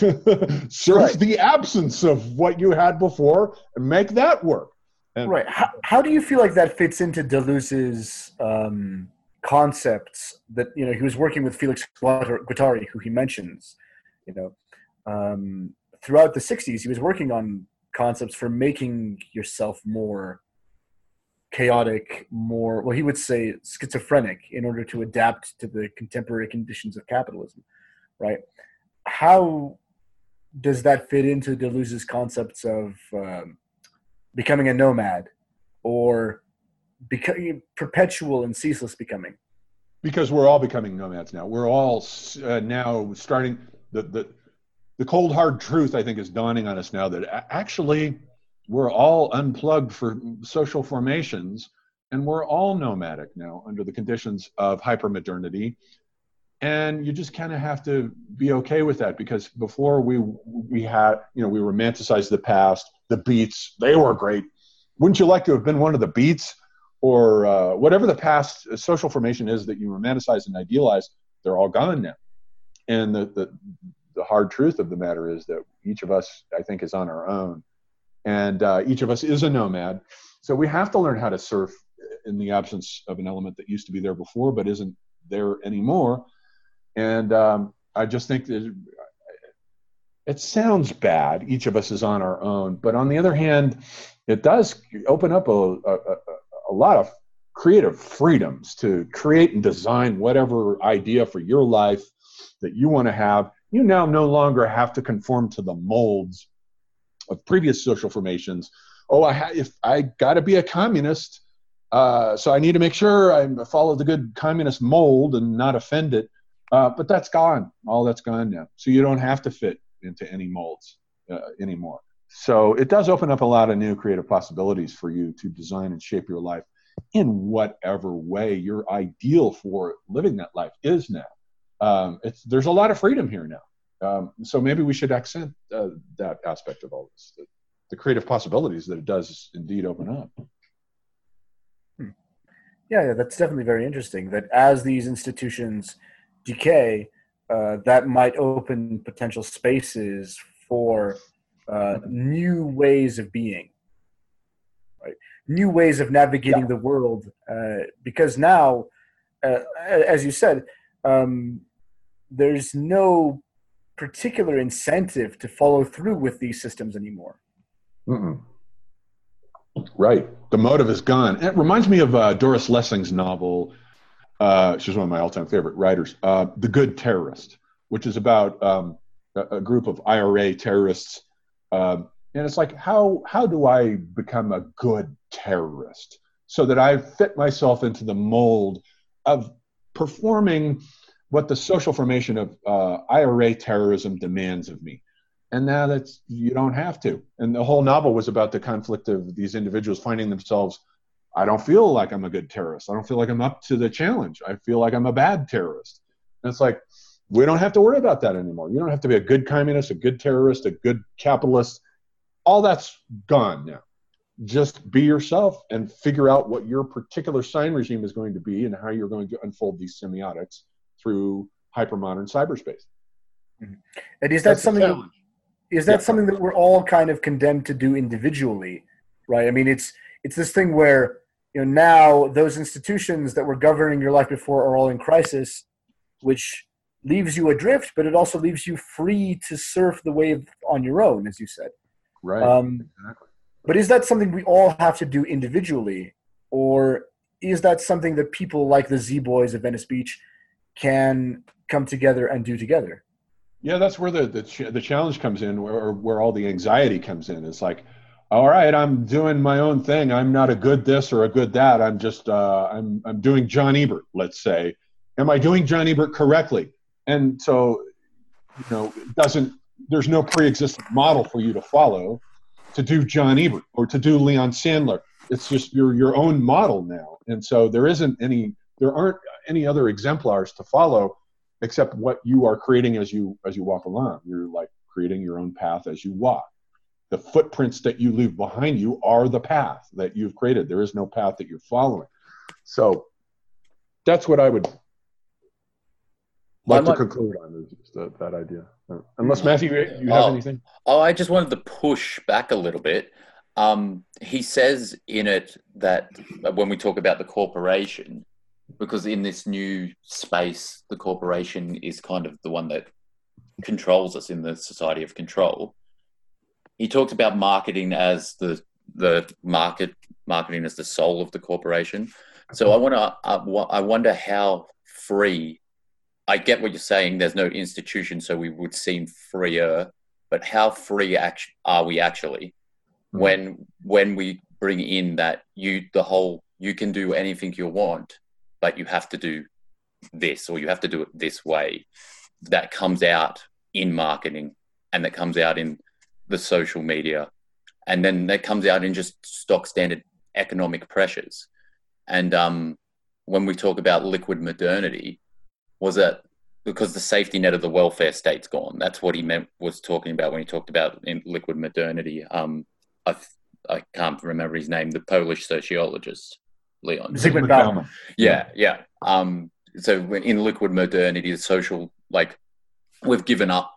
surf right. the absence of what you had before and make that work. And right. How, how do you feel like that fits into Deleuze's um, concepts that, you know, he was working with Felix Guattari, who he mentions, you know, um, throughout the 60s, he was working on concepts for making yourself more chaotic, more, well, he would say schizophrenic in order to adapt to the contemporary conditions of capitalism, right? How does that fit into Deleuze's concepts of um, becoming a nomad or becoming perpetual and ceaseless becoming? Because we're all becoming nomads now. We're all uh, now starting the, the the cold hard truth. I think is dawning on us now that actually we're all unplugged for social formations, and we're all nomadic now under the conditions of hypermodernity and you just kind of have to be okay with that because before we we had you know we romanticized the past the beats they were great. Wouldn't you like to have been one of the beats? Or uh, whatever the past social formation is that you romanticize and idealize they're all gone now. And the, the the hard truth of the matter is that each of us i think is on our own. And uh, each of us is a nomad. So we have to learn how to surf in the absence of an element that used to be there before but isn't there anymore and um, I just think that it sounds bad. Each of us is on our own. But on the other hand, it does open up a, a, a lot of creative freedoms to create and design whatever idea for your life that you want to have. You now no longer have to conform to the molds of previous social formations. Oh, I ha- if I got to be a communist, uh, so I need to make sure I follow the good communist mold and not offend it. Uh, but that's gone. All that's gone now. So you don't have to fit into any molds uh, anymore. So it does open up a lot of new creative possibilities for you to design and shape your life in whatever way your ideal for living that life is now. Um, it's, there's a lot of freedom here now. Um, so maybe we should accent uh, that aspect of all this, the, the, creative possibilities that it does indeed open up. Hmm. Yeah, yeah, that's definitely very interesting. That as these institutions decay, uh, that might open potential spaces for uh, new ways of being, right? New ways of navigating yeah. the world. Uh, because now, uh, as you said, um, there's no particular incentive to follow through with these systems anymore. Mm-mm. Right. The motive is gone. It reminds me of uh, Doris Lessing's novel she's one of my all-time favorite writers. Uh, the Good Terrorist, which is about um, a, a, group of IRA terrorists, um, and it's like how how do I become a good terrorist so that I fit myself into the mold of performing what the social formation of uh, IRA terrorism demands of me. And now that's you don't have to. And the whole novel was about the conflict of these individuals finding themselves I don't feel like I'm a good terrorist. I don't feel like I'm up to the challenge. I feel like I'm a bad terrorist. And it's like, we don't have to worry about that anymore. You don't have to be a good communist, a good terrorist, a good capitalist. All that's gone now. Just be yourself and figure out what your particular sign regime is going to be and how you're going to unfold these semiotics through hypermodern cyberspace. Mm-hmm. And is that that's something? Is that yeah. something that we're all kind of condemned to do individually, right? I mean, it's it's this thing where you know now those institutions that were governing your life before are all in crisis which leaves you adrift but it also leaves you free to surf the wave on your own as you said. Right. Um, exactly. but is that something we all have to do individually or is that something that people like the z boys of venice beach can come together and do together? Yeah that's where the the, the challenge comes in where, where all the anxiety comes in. It's like all right, I'm doing my own thing. I'm not a good this or a good that. I'm just uh, I'm I'm doing John Ebert, let's say. Am I doing John Ebert correctly? And so you know it doesn't there's no pre-existing model for you to follow to do John Ebert or to do Leon Sandler. It's just your your own model now, and so there isn't any there aren't any other exemplars to follow except what you are creating as you as you walk along. You're like creating your own path as you walk. The footprints that you leave behind you are the path that you've created. There is no path that you're following. So that's what I would like to conclude on is that, that idea. Unless Matthew, you have oh, anything? Oh, I just wanted to push back a little bit. Um, he says in it that when we talk about the corporation, because in this new space, the corporation is kind of the one that controls us in the society of control. He talks about marketing as the the market marketing as the soul of the corporation. So I want to I wonder how free. I get what you're saying. There's no institution, so we would seem freer. But how free act- are we actually mm-hmm. when when we bring in that you the whole you can do anything you want but you have to do this or you have to do it this way that comes out in marketing and that comes out in the social media and then that comes out in just stock standard economic pressures and um, when we talk about liquid modernity was that because the safety net of the welfare state's gone that's what he meant was talking about when he talked about in liquid modernity um, I, I can't remember his name the polish sociologist Leon. Zygmunt Bauman. Yeah, yeah. Um, so in liquid modernity, the social, like, we've given up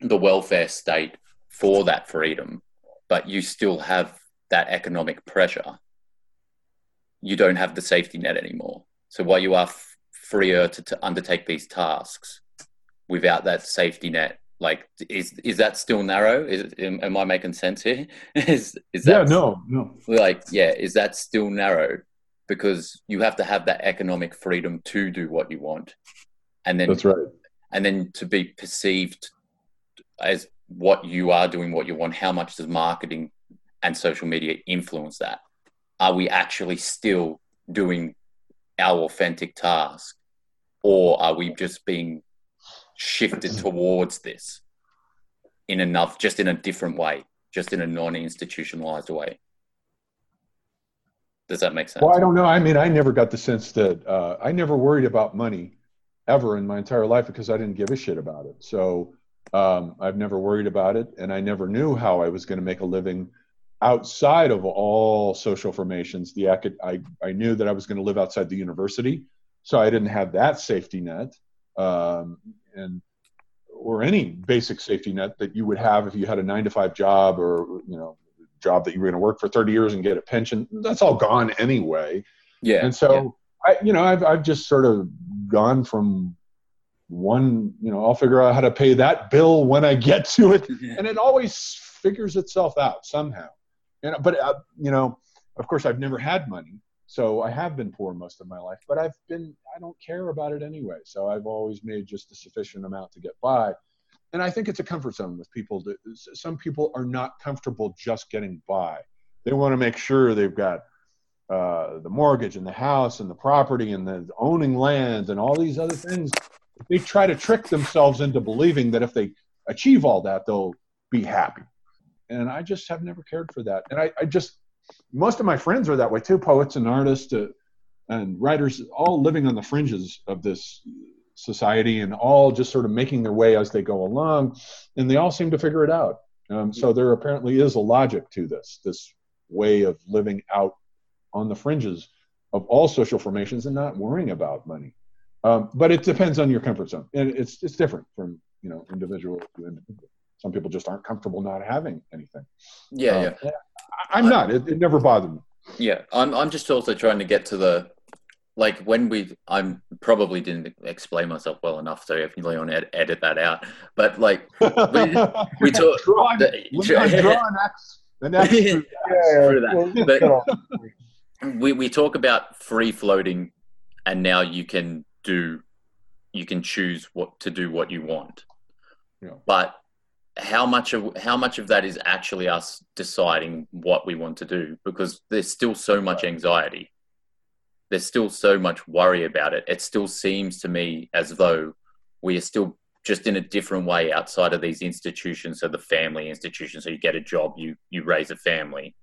the welfare state for that freedom, but you still have that economic pressure. You don't have the safety net anymore. So while you are f- freer to, to undertake these tasks without that safety net, like is is that still narrow? Is am, am i making sense here? Is is that yeah no no. Like yeah is that still narrow? Because you have to have that economic freedom to do what you want. And then that's right. and then to be perceived as what you are doing what you want how much does marketing and social media influence that are we actually still doing our authentic task or are we just being shifted towards this in enough just in a different way just in a non-institutionalized way does that make sense? Well, I don't know. I mean, I never got the sense that uh, I never worried about money ever in my entire life because I didn't give a shit about it. So um, I've never worried about it, and I never knew how I was going to make a living outside of all social formations. The I I knew that I was going to live outside the university, so I didn't have that safety net, um, and or any basic safety net that you would have if you had a nine to five job or you know job that you were going to work for 30 years and get a pension that's all gone anyway yeah and so yeah. i you know I've, I've just sort of gone from one you know i'll figure out how to pay that bill when i get to it yeah. and it always figures itself out somehow know but uh, you know of course i've never had money so i have been poor most of my life but i've been i don't care about it anyway so i've always made just a sufficient amount to get by and I think it's a comfort zone with people. That some people are not comfortable just getting by. They want to make sure they've got uh, the mortgage and the house and the property and the owning land and all these other things. They try to trick themselves into believing that if they achieve all that, they'll be happy. And I just have never cared for that. And I, I just, most of my friends are that way too poets and artists uh, and writers, all living on the fringes of this society and all just sort of making their way as they go along and they all seem to figure it out um, so there apparently is a logic to this this way of living out on the fringes of all social formations and not worrying about money um, but it depends on your comfort zone. And it's it's different from you know individual to individual some people just aren't comfortable not having anything. Yeah um, yeah. i'm not. It, it never bothered me. Yeah I'm, I'm just also trying to get to the like when we i'm probably didn't explain myself well enough so if you want to edit that out. But like we, we talk draw, draw an X, an X yeah, that. but we, we talk about free floating and now you can do you can choose what to do what you want yeah. but how much of how much of that is actually us deciding what we want to do because there's still so much anxiety there's still so much worry about it. It still seems to me as though we are still just in a different way outside of these institutions. So the family institution. So you get a job, you you raise a family.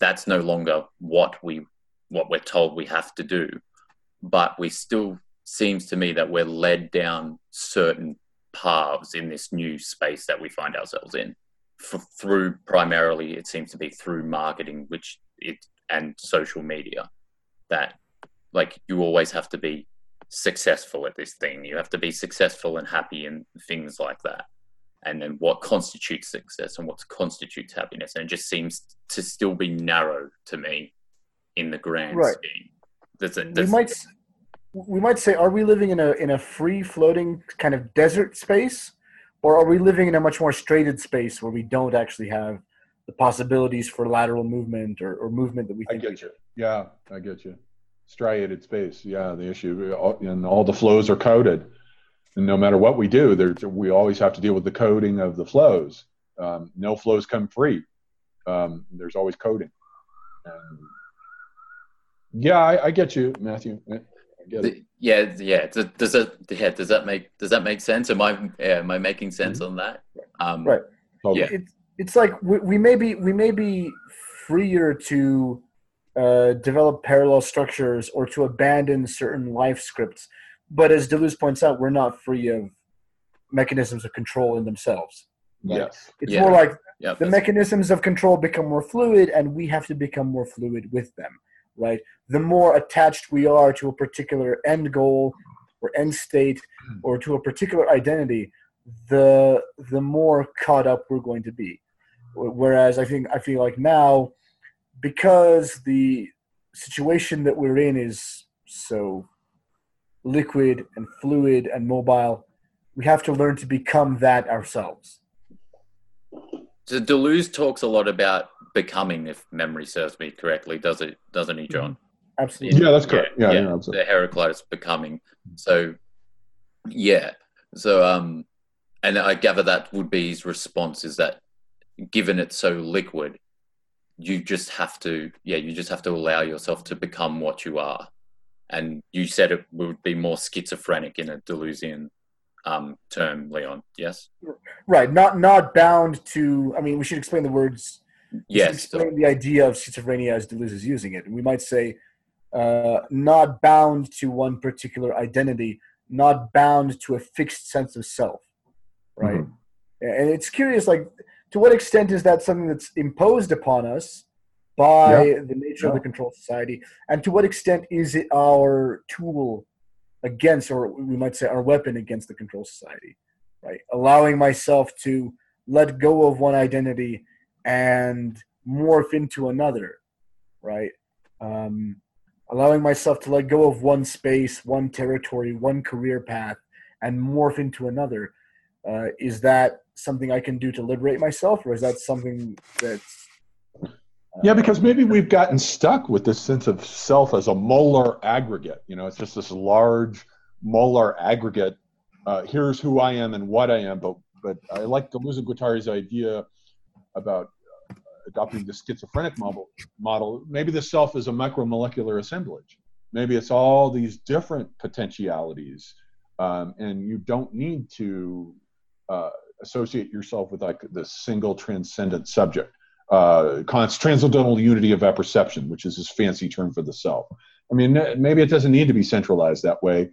That's no longer what we what we're told we have to do, but we still seems to me that we're led down certain paths in this new space that we find ourselves in. F- through primarily it seems to be through marketing which it and social media that like you always have to be successful at this thing. You have to be successful and happy and things like that. And then what constitutes success and what constitutes happiness. And it just seems to still be narrow to me in the grand right. scheme. There's a, there's, we might we might say, are we living in a in a free floating kind of desert space, or are we living in a much more striated space where we don't actually have the possibilities for lateral movement or, or movement that we think? I get you. Yeah, I get you. Striated space. Yeah, the issue, and all the flows are coded, and no matter what we do, there's we always have to deal with the coding of the flows. Um, no flows come free. Um, there's always coding. Um, yeah, I, I, get you, Matthew the, yeah, yeah. Does, does that yeah does that make does that make sense? Am I yeah, am I making sense mm-hmm. on that? Um, right. Yeah. It's it's like we, we may be we may be freer to uh, develop parallel structures or to abandon certain life scripts, but as Deleuze points out, we're not free of mechanisms of control in themselves. Right? Yes. It's yeah. more like yeah, the mechanisms of control become more fluid, and we have to become more fluid with them right? The more attached we are to a particular end goal or end state or to a particular identity, the the more caught up we're going to be. Whereas I think I feel like now, because the situation that we're in is so liquid and fluid and mobile, we have to learn to become that ourselves. So Deleuze talks a lot about becoming, if memory serves me correctly, does it? Doesn't he, John? Absolutely. Yeah, that's correct. Yeah, yeah, yeah the Heraclitus becoming. So, yeah. So, um, and I gather that would be his response is that given it's so liquid, you just have to, yeah, you just have to allow yourself to become what you are. And you said it would be more schizophrenic in a Deleuzian um, term, Leon. Yes. Right. Not not bound to. I mean, we should explain the words yes. explain the idea of schizophrenia as Deleuze is using it. We might say uh, not bound to one particular identity, not bound to a fixed sense of self, right? Mm-hmm. And it's curious, like, to what extent is that something that's imposed upon us by yeah. the nature yeah. of the control society, and to what extent is it our tool against, or we might say, our weapon against the control society, right? Allowing myself to let go of one identity and morph into another, right? Um, allowing myself to let go of one space, one territory, one career path, and morph into another. Uh, is that something I can do to liberate myself, or is that something that's uh, yeah, because maybe we've gotten stuck with this sense of self as a molar aggregate. You know, it's just this large molar aggregate. Uh, here's who I am and what I am. But but I like Deleuze and Guattari's idea about adopting the schizophrenic model, model, maybe the self is a micromolecular assemblage. Maybe it's all these different potentialities, um, and you don't need to uh, associate yourself with like the single transcendent subject. Uh, transcendental unity of apperception, which is this fancy term for the self. I mean, maybe it doesn't need to be centralized that way,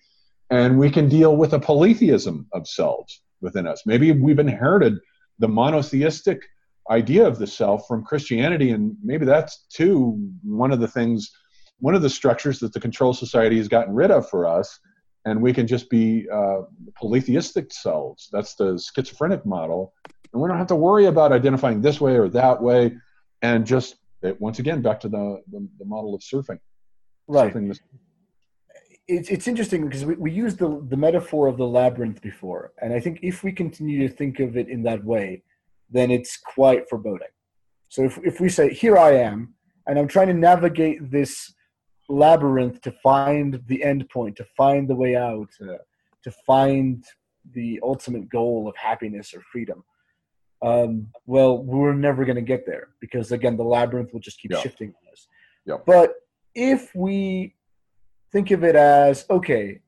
and we can deal with a polytheism of selves within us. Maybe we've inherited the monotheistic idea of the self from Christianity, and maybe that's too one of the things, one of the structures that the control society has gotten rid of for us, and we can just be uh, polytheistic selves. That's the schizophrenic model, and we don't have to worry about identifying this way or that way, and just it, once again back to the, the, the model of surfing. Right. Surfing it's, it's interesting because we, we used the, the metaphor of the labyrinth before. And I think if we continue to think of it in that way, then it's quite foreboding. So if, if we say, here I am, and I'm trying to navigate this labyrinth to find the end point, to find the way out, uh, to find the ultimate goal of happiness or freedom. Um, well, we're never going to get there because, again, the labyrinth will just keep yeah. shifting on us. Yeah. But if we think of it as okay,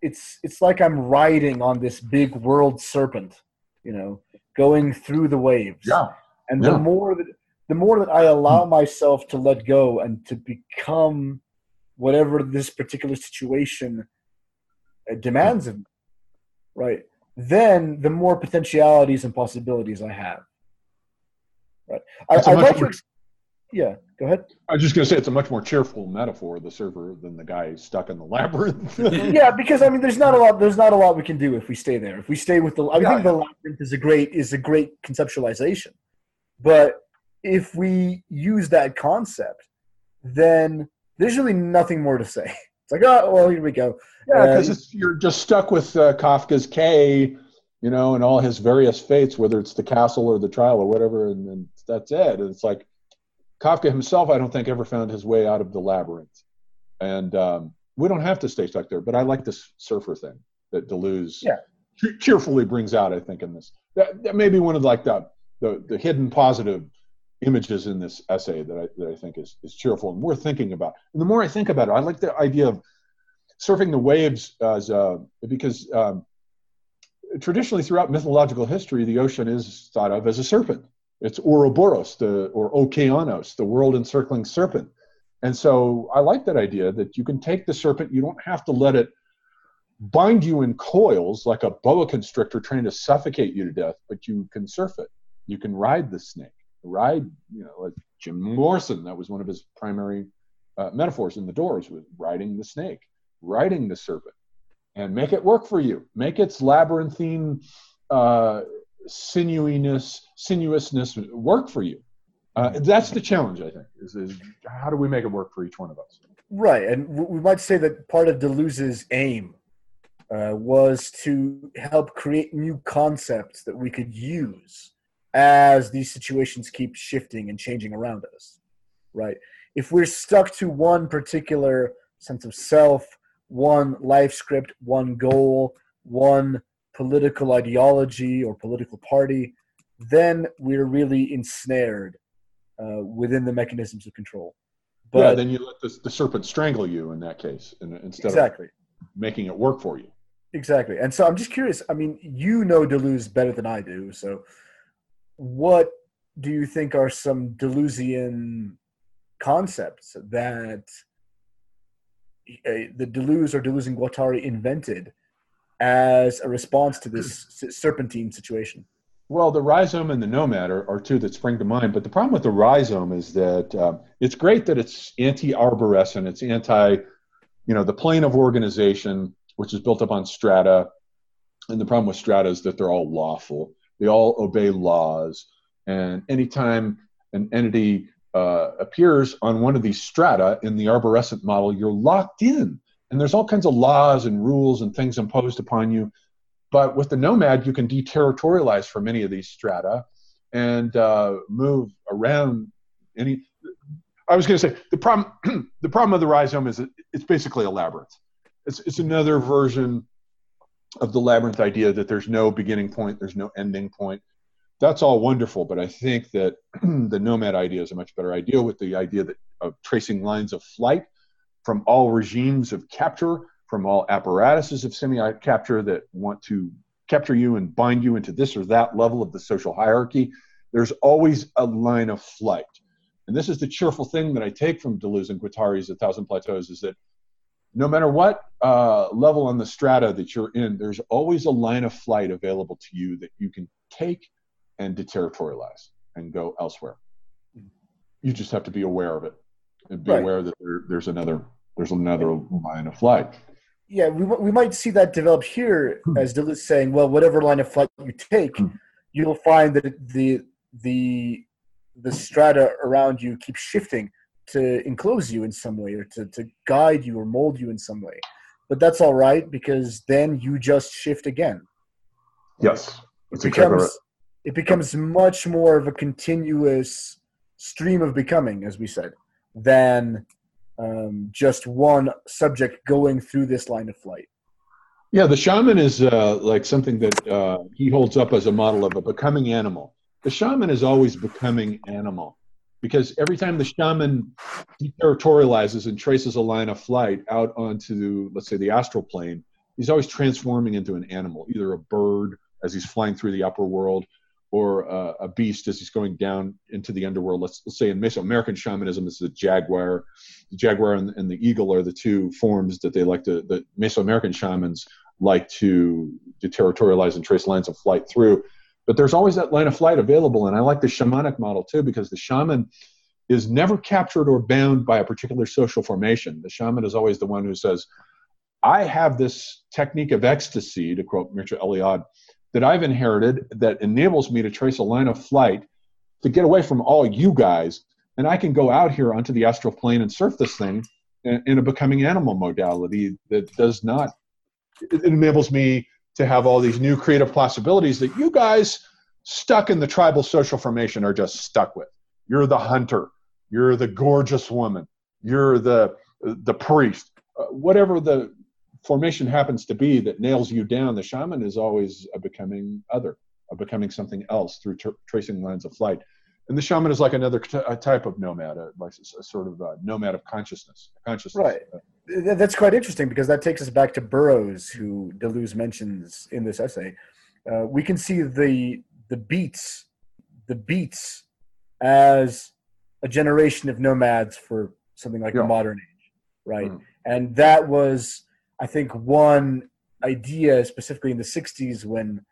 it's it's like I'm riding on this big world serpent, you know, going through the waves. Yeah. And Yeah. the more that the more that I allow myself to let go and to become whatever this particular situation uh, demands of me, right? Then the more potentialities and possibilities I have. Right. I, I'd like to. More- ex- Yeah. Go ahead. I was just going to say it's a much more cheerful metaphor, the server, than the guy stuck in the labyrinth. yeah, because I mean, there's not a lot. There's not a lot we can do if we stay there. If we stay with the, I Yeah, think the labyrinth is a great is a great conceptualization, but if we use that concept, then there's really nothing more to say. It's like, oh, well, here we go. Yeah, because Uh, you're just stuck with uh, Kafka's K, you know, and all his various fates, whether it's the castle or the trial or whatever, and then that's it. And it's like Kafka himself, I don't think ever found his way out of the labyrinth, and um, we don't have to stay stuck there. But I like this surfer thing that Deleuze Yeah. che- cheerfully brings out. I think in this that, that may be one of like the, the the hidden positive images in this essay that I that I think is is cheerful and worth thinking about. And the more I think about it, I like the idea of surfing the waves as uh, because um, traditionally throughout mythological history, the ocean is thought of as a serpent. It's Ouroboros, the or Okeanos, the world encircling serpent. And so I like that idea that you can take the serpent, you don't have to let it bind you in coils like a boa constrictor trying to suffocate you to death, but you can surf it. You can ride the snake. Ride, you know, like Jim Morrison, that was one of his primary uh, metaphors in the doors was riding the snake, riding the serpent, and make it work for you. Make its labyrinthine uh, sinuiness, sinuousness work for you. Uh, that's the challenge, I think. Is, is how do we make it work for each one of us? Right, and we might say that part of Deleuze's aim uh, was to help create new concepts that we could use as these situations keep shifting and changing around us. Right, if we're stuck to one particular sense of self, one life script, one goal, one political ideology or political party, then we're really ensnared uh, within the mechanisms of control. yeah, then you let the, the serpent strangle you in that case, and, instead exactly. of making it work for you. Exactly. And so I'm just curious. I mean, you know Deleuze better than I do. So, what do you think are some Deleuzian concepts that uh, the Deleuze or Deleuze and Guattari invented as a response to this serpentine situation? Well, the rhizome and the nomad are, are two that spring to mind. But the problem with the rhizome is that um, it's great that it's anti-arborescent. It's anti, you know, the plane of organization, which is built up on strata. And the problem with strata is that they're all lawful. They all obey laws. And anytime an entity uh, appears on one of these strata in the arborescent model, you're locked in. And there's all kinds of laws and rules and things imposed upon you but with the Nomad, you can deterritorialize from any of these strata and uh, move around any. I was going to say the problem. the problem of the rhizome is it, it's basically a labyrinth. It's it's another version of the labyrinth idea that there's no beginning point, there's no ending point. That's all wonderful, but I think that the nomad idea is a much better idea with the idea that of tracing lines of flight from all regimes of capture from all apparatuses of semiotic capture that want to capture you and bind you into this or that level of the social hierarchy. There's always a line of flight. And this is the cheerful thing that I take from Deleuze and Guattari's A Thousand Plateaus is that no matter what uh, level on the strata that you're in, there's always a line of flight available to you that you can take and deterritorialize and go elsewhere. You just have to be aware of it and be Right. aware that there, there's another there's another line of flight. Yeah, we, we might see that develop here as Deleuze saying, well, whatever line of flight you take, Hmm. you'll find that the the the strata around you keep shifting to enclose you in some way or to, to guide you or mold you in some way. But that's all right because then you just shift again. Yes, It becomes right. it becomes much more of a continuous stream of becoming, as we said, than um, just one subject going through this line of flight. Yeah, the shaman is uh, like something that uh, he holds up as a model of a becoming animal. The shaman is always becoming animal because every time the shaman deterritorializes and traces a line of flight out onto, let's say, the astral plane, he's always transforming into an animal, either a bird as he's flying through the upper world, or uh, a beast as he's going down into the underworld. Let's, let's say in Mesoamerican shamanism, it's the jaguar. The jaguar and, and, the eagle are the two forms that they like to, the Mesoamerican shamans like to, to territorialize and trace lines of flight through. But there's always that line of flight available. And I like the shamanic model too, because the shaman is never captured or bound by a particular social formation. The shaman is always the one who says, I have this technique of ecstasy, to quote Mircea Eliade, that I've inherited that enables me to trace a line of flight to get away from all you guys. And I can go out here onto the astral plane and surf this thing in, a becoming animal modality that does not, it enables me to have all these new creative possibilities that you guys stuck in the tribal social formation are just stuck with. You're the hunter, you're the gorgeous woman, you're the the priest, uh, whatever the formation happens to be that nails you down, the shaman is always a becoming other, a becoming something else through tr- tracing lines of flight. And the shaman is like another t- type of nomad, a, like a, sort of a nomad of consciousness. Consciousness. Right. That's quite interesting because that takes us back to Burroughs, who Deleuze mentions in this essay. Uh, we can see the the beats, the beats, as a generation of nomads for something like yeah. the modern age, right? Mm. And that was I think one idea specifically in the 60s when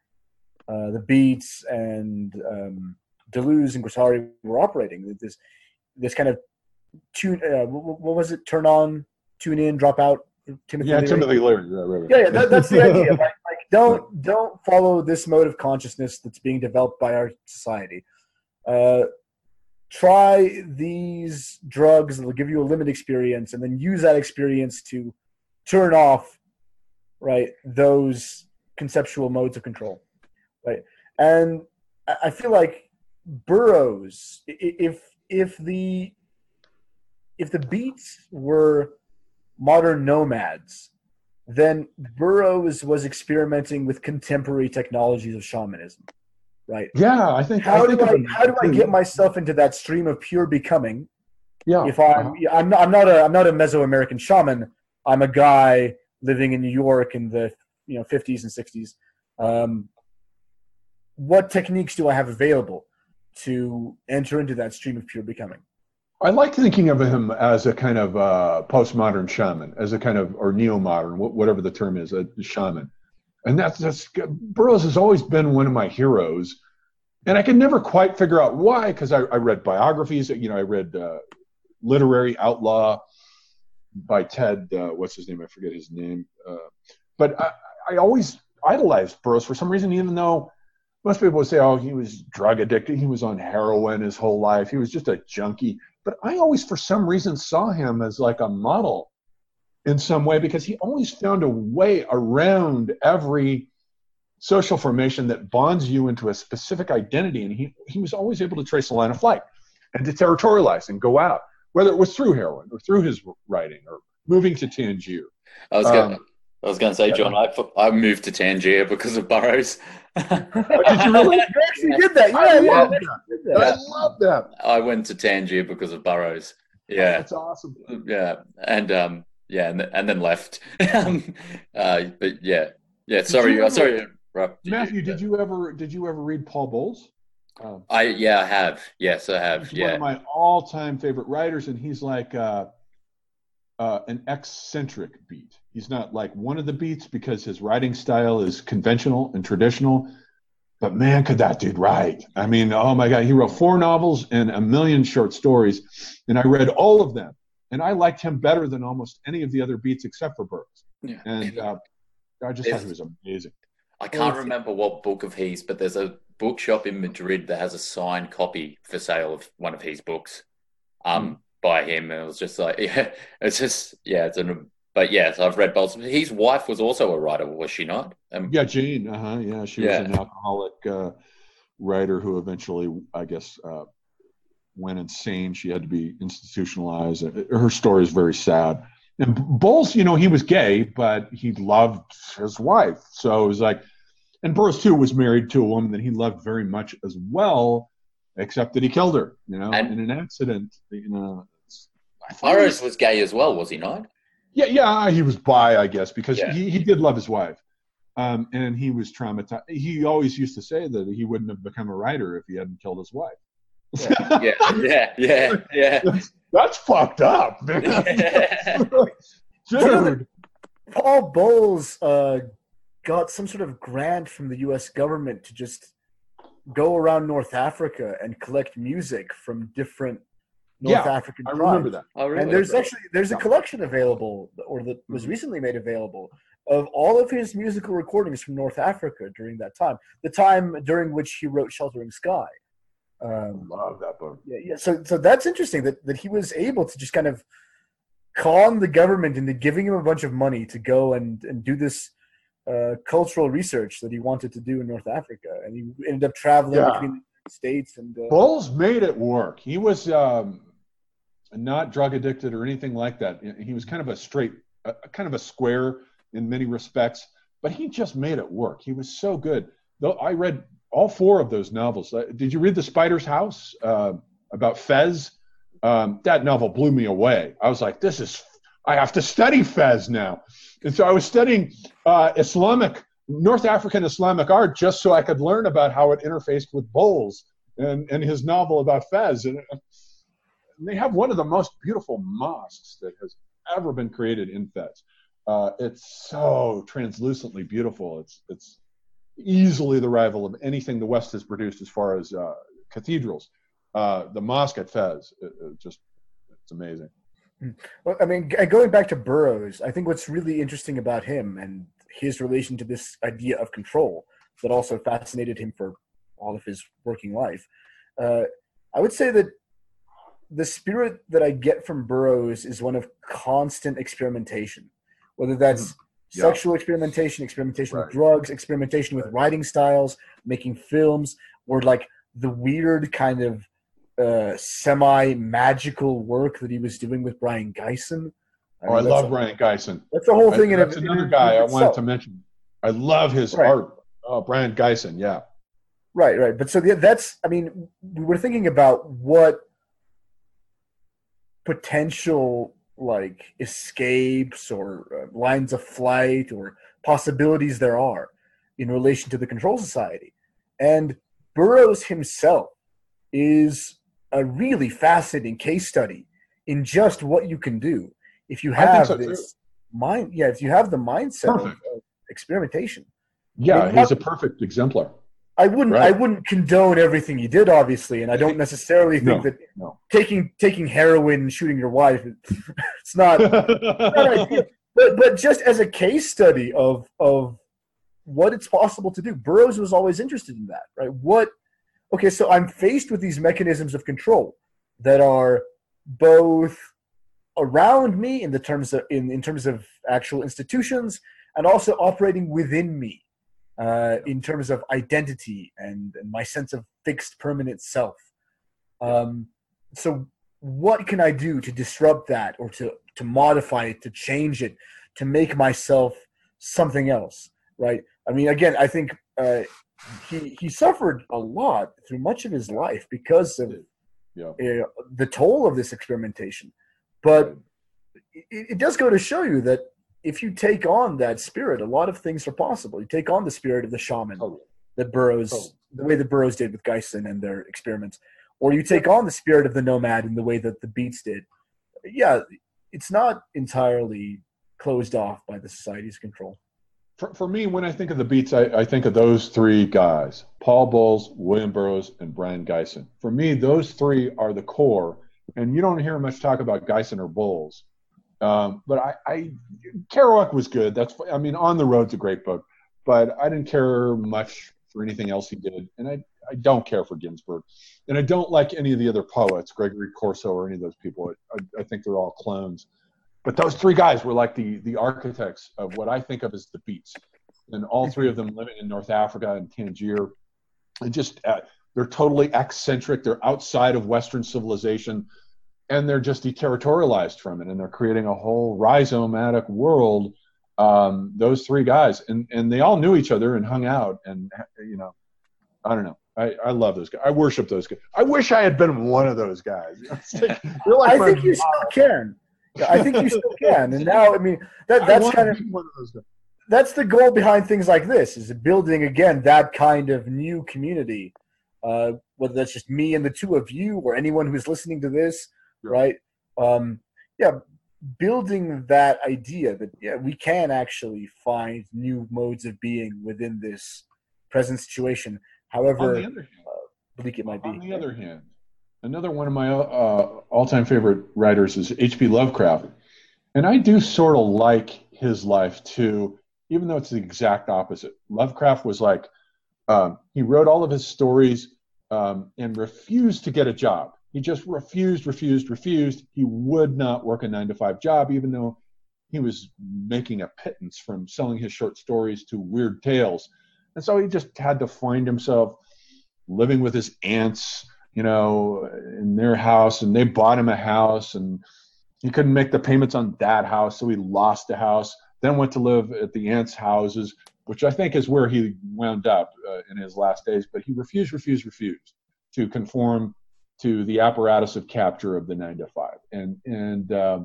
uh, the Beats and um, Deleuze and Guattari were operating. This this kind of tune. Uh, what was it? Turn on, tune in, drop out. Timothy yeah, Leary. Timothy Leary. Yeah, right, right. yeah, yeah that, that's the idea. Like, like, don't don't follow this mode of consciousness that's being developed by our society. Uh, try these drugs; they'll give you a limited experience, and then use that experience to turn off right those conceptual modes of control right? And i feel like burroughs if if the if the beats were modern nomads then burroughs was experimenting with contemporary technologies of shamanism right? Yeah i think how I do think i how do i get myself into that stream of pure becoming yeah if i'm uh-huh. i'm not, I'm not a i'm not a mesoamerican shaman I'm a guy living in New York in the you know 50s and 60s. Um, what techniques do I have available to enter into that stream of pure becoming? I like thinking of him as a kind of uh, postmodern shaman, as a kind of or neo-modern, whatever the term is, a shaman. And that's that's Burroughs has always been one of my heroes, and I could never quite figure out why. Because I, I, read biographies, you know, I read uh, literary outlaw by Ted. Uh, what's his name? I forget his name. Uh, but I, I always idolized Burroughs for some reason, even though most people would say, "Oh, he was drug addicted. He was on heroin his whole life. He was just a junkie." But I always, for some reason, saw him as like a model in some way because he always found a way around every social formation that bonds you into a specific identity, and he he was always able to trace a line of flight and to territorialize and go out whether it was through heroin or through his writing or moving to Tangier. I was going. Um, I was going to say, John, I, I moved to Tangier because of Burroughs. oh, did you really? You actually did that. Yeah, I yeah. Love that. I love that. I went to Tangier because of Burroughs. Yeah, that's awesome. Yeah, and um, yeah, and, and then left. um, uh, but yeah, yeah. Sorry, ever, sorry, Matthew. You, did you ever did you ever read Paul Bowles? Um, I yeah, I have. Yes, I have. He's yeah, one of my all-time favorite writers, and he's like uh, uh, an eccentric beat. He's not like one of the beats because his writing style is conventional and traditional. But man, could that dude write? I mean, oh my God, he wrote four novels and a million short stories, and I read all of them, and I liked him better than almost any of the other beats except for Burroughs. Yeah. And uh, I just thought he was amazing. I can't remember what book of his, but there's a bookshop in Madrid that has a signed copy for sale of one of his books um, mm. by him. And it was just like, yeah, it's just, yeah, it's an, but yes, I've read both. His wife was also a writer, was she not? Um, yeah, Jane. Uh huh. Yeah, she yeah. was an alcoholic uh, writer who eventually, I guess, uh, went insane. She had to be institutionalized. Her story is very sad. And Bowles, you know, he was gay, but he loved his wife. So it was like, and Burroughs too was married to a woman that he loved very much as well, except that he killed her, you know, and, in an accident. You know, Burroughs was gay as well, was he not? Yeah, yeah, he was bi, I guess, because Yeah. he, he did love his wife. Um, and he was traumatized. He always used to say that he wouldn't have become a writer if he hadn't killed his wife. Yeah, yeah, yeah, yeah. that's, that's fucked up, man. Dude. Paul Bowles uh, got some sort of grant from the U.S. government to just go around North Africa and collect music from different North Yeah, African I remember that. Oh, really? And there's actually there's a collection available, or that was Mhm. recently made available, of all of his musical recordings from North Africa during that time, the time during which he wrote "Sheltering Sky." Um, Love that book. yeah, yeah. So, so that's interesting that, that he was able to just kind of con the government into giving him a bunch of money to go and, and do this uh, cultural research that he wanted to do in North Africa, and he ended up traveling Yeah. between the United States and. Uh, Bowles made it work. He was um, not drug addicted or anything like that. He was kind of a straight, a, kind of a square in many respects, but he just made it work. He was so good. Though I read all four of those novels. Uh, Did you read The Spider's House uh, about Fez? Um, that novel blew me away. I was like, this is, I have to study Fez now. And so I was studying uh, Islamic, North African Islamic art just so I could learn about how it interfaced with Bowles and, and his novel about Fez. And, they have one of the most beautiful mosques that has ever been created in Fez. Uh, it's so translucently beautiful. It's, it's easily the rival of anything the West has produced as far as uh, cathedrals. Uh, the mosque at Fez, it, it just, it's amazing. Well, I mean, going back to Burroughs, I think what's really interesting about him and his relation to this idea of control that also fascinated him for all of his working life. Uh, I would say that the spirit that I get from Burroughs is one of constant experimentation, whether that's Yeah. sexual experimentation, experimentation Right. with drugs, experimentation with writing styles, making films, or like the weird kind of uh, semi magical work that he was doing with Brion Gysin. Oh, I mean, that's love a, Brion Gysin. That's the whole thing. in That's in another and guy I wanted to mention. I love his Right. art. Oh, Brion Gysin, yeah. Right, right. But so the, that's, I mean, we were thinking about what potential like escapes or uh, lines of flight or possibilities there are in relation to the control society. And Burroughs himself is a really fascinating case study in just what you can do if you have so, too. this mind. Yeah, if you have the mindset of, of experimentation. Yeah, he's a perfect exemplar. I wouldn't. Right. I wouldn't condone everything he did, obviously, and I don't necessarily think No, that no. taking taking heroin and shooting your wife, it's not. not ideal. But but just as a case study of of what it's possible to do, Burroughs was always interested in that, right? What? Okay, so I'm faced with these mechanisms of control that are both around me in the terms of in, in terms of actual institutions and also operating within me uh, in terms of identity and, and my sense of fixed permanent self. Um, so what can I do to disrupt that or to, to modify it, to change it, to make myself something else, right? I mean, again, I think uh, he, he suffered a lot through much of his life because of Yeah. uh, the toll of this experimentation. But it, it does go to show you that if you take on that spirit, a lot of things are possible. You take on the spirit of the shaman Totally. that Burroughs, Totally. the way that Burroughs did with Gysin and their experiments, or you take on the spirit of the nomad in the way that the Beats did. Yeah, it's not entirely closed off by the society's control. For, for me, when I think of the beats, I, I think of those three guys Paul Bowles, William Burroughs, and Brion Gysin. For me, those three are the core. And you don't hear much talk about Gysin or Bowles. Um, but I, I, Kerouac was good. That's, I mean, On the Road's a great book, but I didn't care much for anything else he did. And I, I don't care for Ginsberg. And I don't like any of the other poets, Gregory Corso or any of those people. I, I think they're all clones. But those three guys were like the the architects of what I think of as the beats, and all three of them living in North Africa and Tangier, and just uh, they're totally eccentric. They're outside of Western civilization, and they're just deterritorialized from it, and they're creating a whole rhizomatic world. Um, those three guys, and and they all knew each other and hung out, and you know, I don't know. I, I love those guys. I worship those guys. I wish I had been one of those guys. Like- like I think you still can. I think you still can. And now, I mean, that that's kind of one of those guys. That's the goal behind things like this: is building again that kind of new community. Uh, whether that's just me and the two of you, or anyone who's listening to this, yeah. right? Um, yeah, building that idea that yeah, we can actually find new modes of being within this present situation, however hand, uh, bleak it might on be. On the other hand, another one of my uh, all-time favorite writers is H.P. Lovecraft, and I do sort of like his life too, even though it's the exact opposite. Lovecraft was like um, he wrote all of his stories um, and refused to get a job. He just refused, refused, refused. He would not work a nine to five job, even though he was making a pittance from selling his short stories to Weird Tales. And so he just had to find himself living with his aunts, you know, in their house, and they bought him a house, and he couldn't make the payments on that house, so he lost the house. Then went to live at the aunts' houses, which I think is where he wound up uh, in his last days. But he refused, refused, refused to conform to the apparatus of capture of the nine to five. And and uh,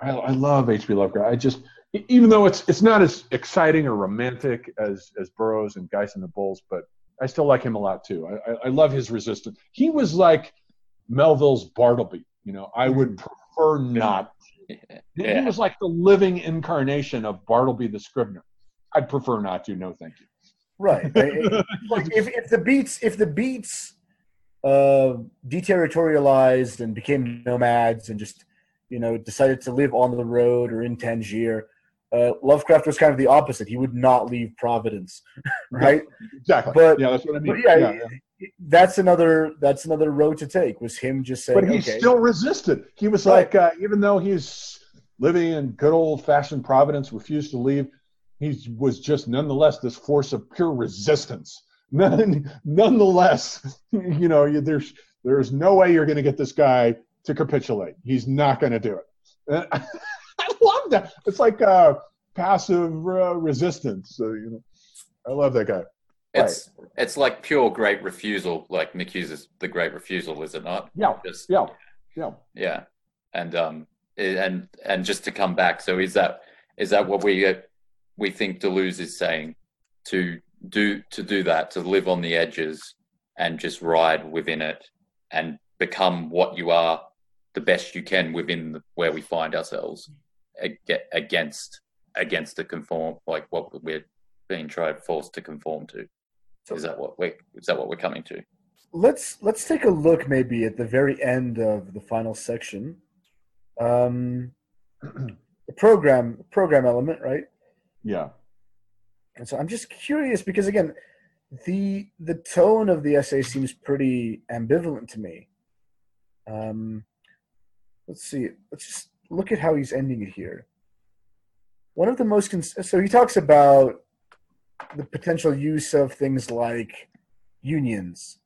I, I love H.P. Lovecraft. I just even though it's it's not as exciting or romantic as as Burroughs and Geist and the Bowles, but I still like him a lot too. I, I, I love his resistance. He was like Melville's Bartleby. You know, I would prefer not. Yeah. He was like the living incarnation of Bartleby the Scrivener. I'd prefer not to. No, thank you. Right. like if, if the beats if the beats uh, deterritorialized and became nomads and just you know decided to live on the road or in Tangier. Uh, Lovecraft was kind of the opposite. He would not leave Providence, right? exactly. But yeah, that's what I mean. Yeah, yeah, yeah, that's another that's another road to take. Was him just saying? But he okay. still resisted. He was right. like, uh, even though he's living in good old fashioned Providence, refused to leave. He was just nonetheless this force of pure resistance none, nonetheless, you know, there's there's no way you're going to get this guy to capitulate. He's not going to do it. I love that. It's like uh, passive uh, resistance. So, you know, I love that guy. It's right. it's like pure great refusal, like Marcuse's The Great Refusal, is it not? Yeah. Just, yeah. Yeah. Yeah. And um and and just to come back, so is that is that what we uh, we think Deleuze is saying to do to do that to live on the edges and just ride within it and become what you are the best you can within the, where we find ourselves against against the conform like what we're being tried forced to conform to. Is that what we is that what we're coming to? Let's let's take a look maybe at the very end of the final section. Um the program program element right? Yeah. And so I'm just curious because again, the the tone of the essay seems pretty ambivalent to me. Um, let's see. Let's just look at how he's ending it here. One of the most cons- so he talks about the potential use of things like unions,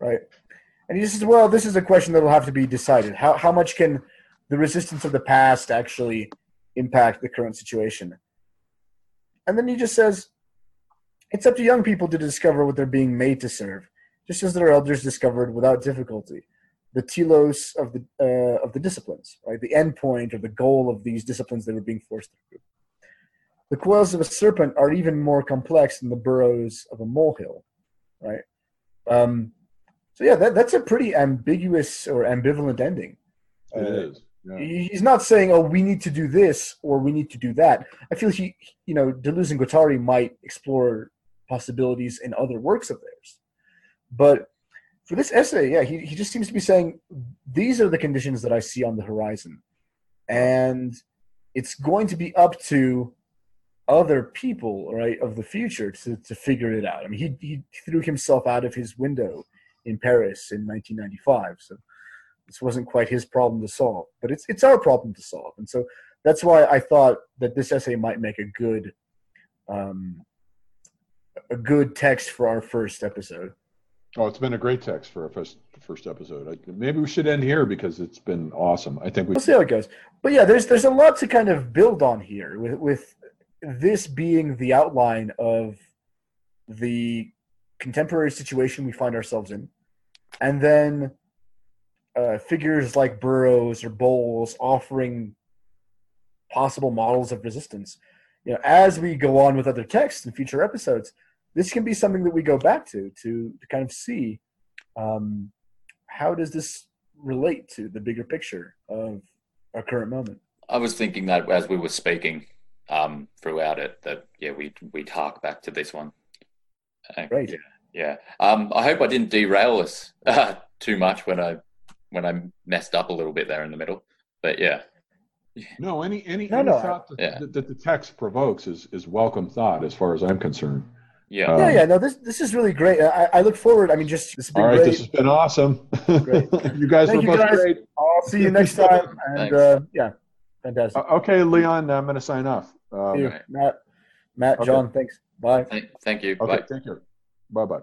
right? And he says, "Well, this is a question that will have to be decided. How how much can the resistance of the past actually impact the current situation?" And then he just says, it's up to young people to discover what they're being made to serve, just as their elders discovered without difficulty the telos of the uh, of the disciplines, right? The end point or the goal of these disciplines they were being forced through. The coils of a serpent are even more complex than the burrows of a molehill, right? Um, so yeah, that, that's a pretty ambiguous or ambivalent ending. It uh, is. Yeah. He's not saying, "Oh, we need to do this" or "We need to do that." I feel he, you know, Deleuze and Guattari might explore possibilities in other works of theirs, but for this essay, yeah, he he just seems to be saying these are the conditions that I see on the horizon, and it's going to be up to other people, right, of the future to to figure it out. I mean, he he threw himself out of his window in Paris in 1995, so this wasn't quite his problem to solve, but it's it's our problem to solve, and so that's why I thought that this essay might make a good um, a good text for our first episode. Oh, it's been a great text for our first first episode. I, maybe we should end here because it's been awesome. I think we will see how it goes. But yeah, there's there's a lot to kind of build on here with with this being the outline of the contemporary situation we find ourselves in, and then uh, figures like Burroughs or Bowles offering possible models of resistance. You know, as we go on with other texts in future episodes, this can be something that we go back to to, to kind of see um, how does this relate to the bigger picture of our current moment. I was thinking that as we were speaking um, throughout it, that yeah, we we'd hark back to this one. Uh, Right. Yeah. yeah. Um, I hope I didn't derail us uh, too much when I when I messed up a little bit there in the middle. But yeah, No, any any, No, any no, thought that, yeah. that, that the text provokes is is welcome thought, as far as I'm concerned. Yeah. Um, yeah, yeah. No, this this is really great. I, I look forward. I mean, just this has been All right, great. this has been awesome. Great. you guys Thank were you, both guys. great. I'll see you next time. And Thanks. uh, yeah, fantastic. Uh, okay, Leon, I'm going to sign off. Um, you. Matt, Matt, Okay. John. Thanks. Bye. Thank, thank you. okay, Bye. take care. Bye bye.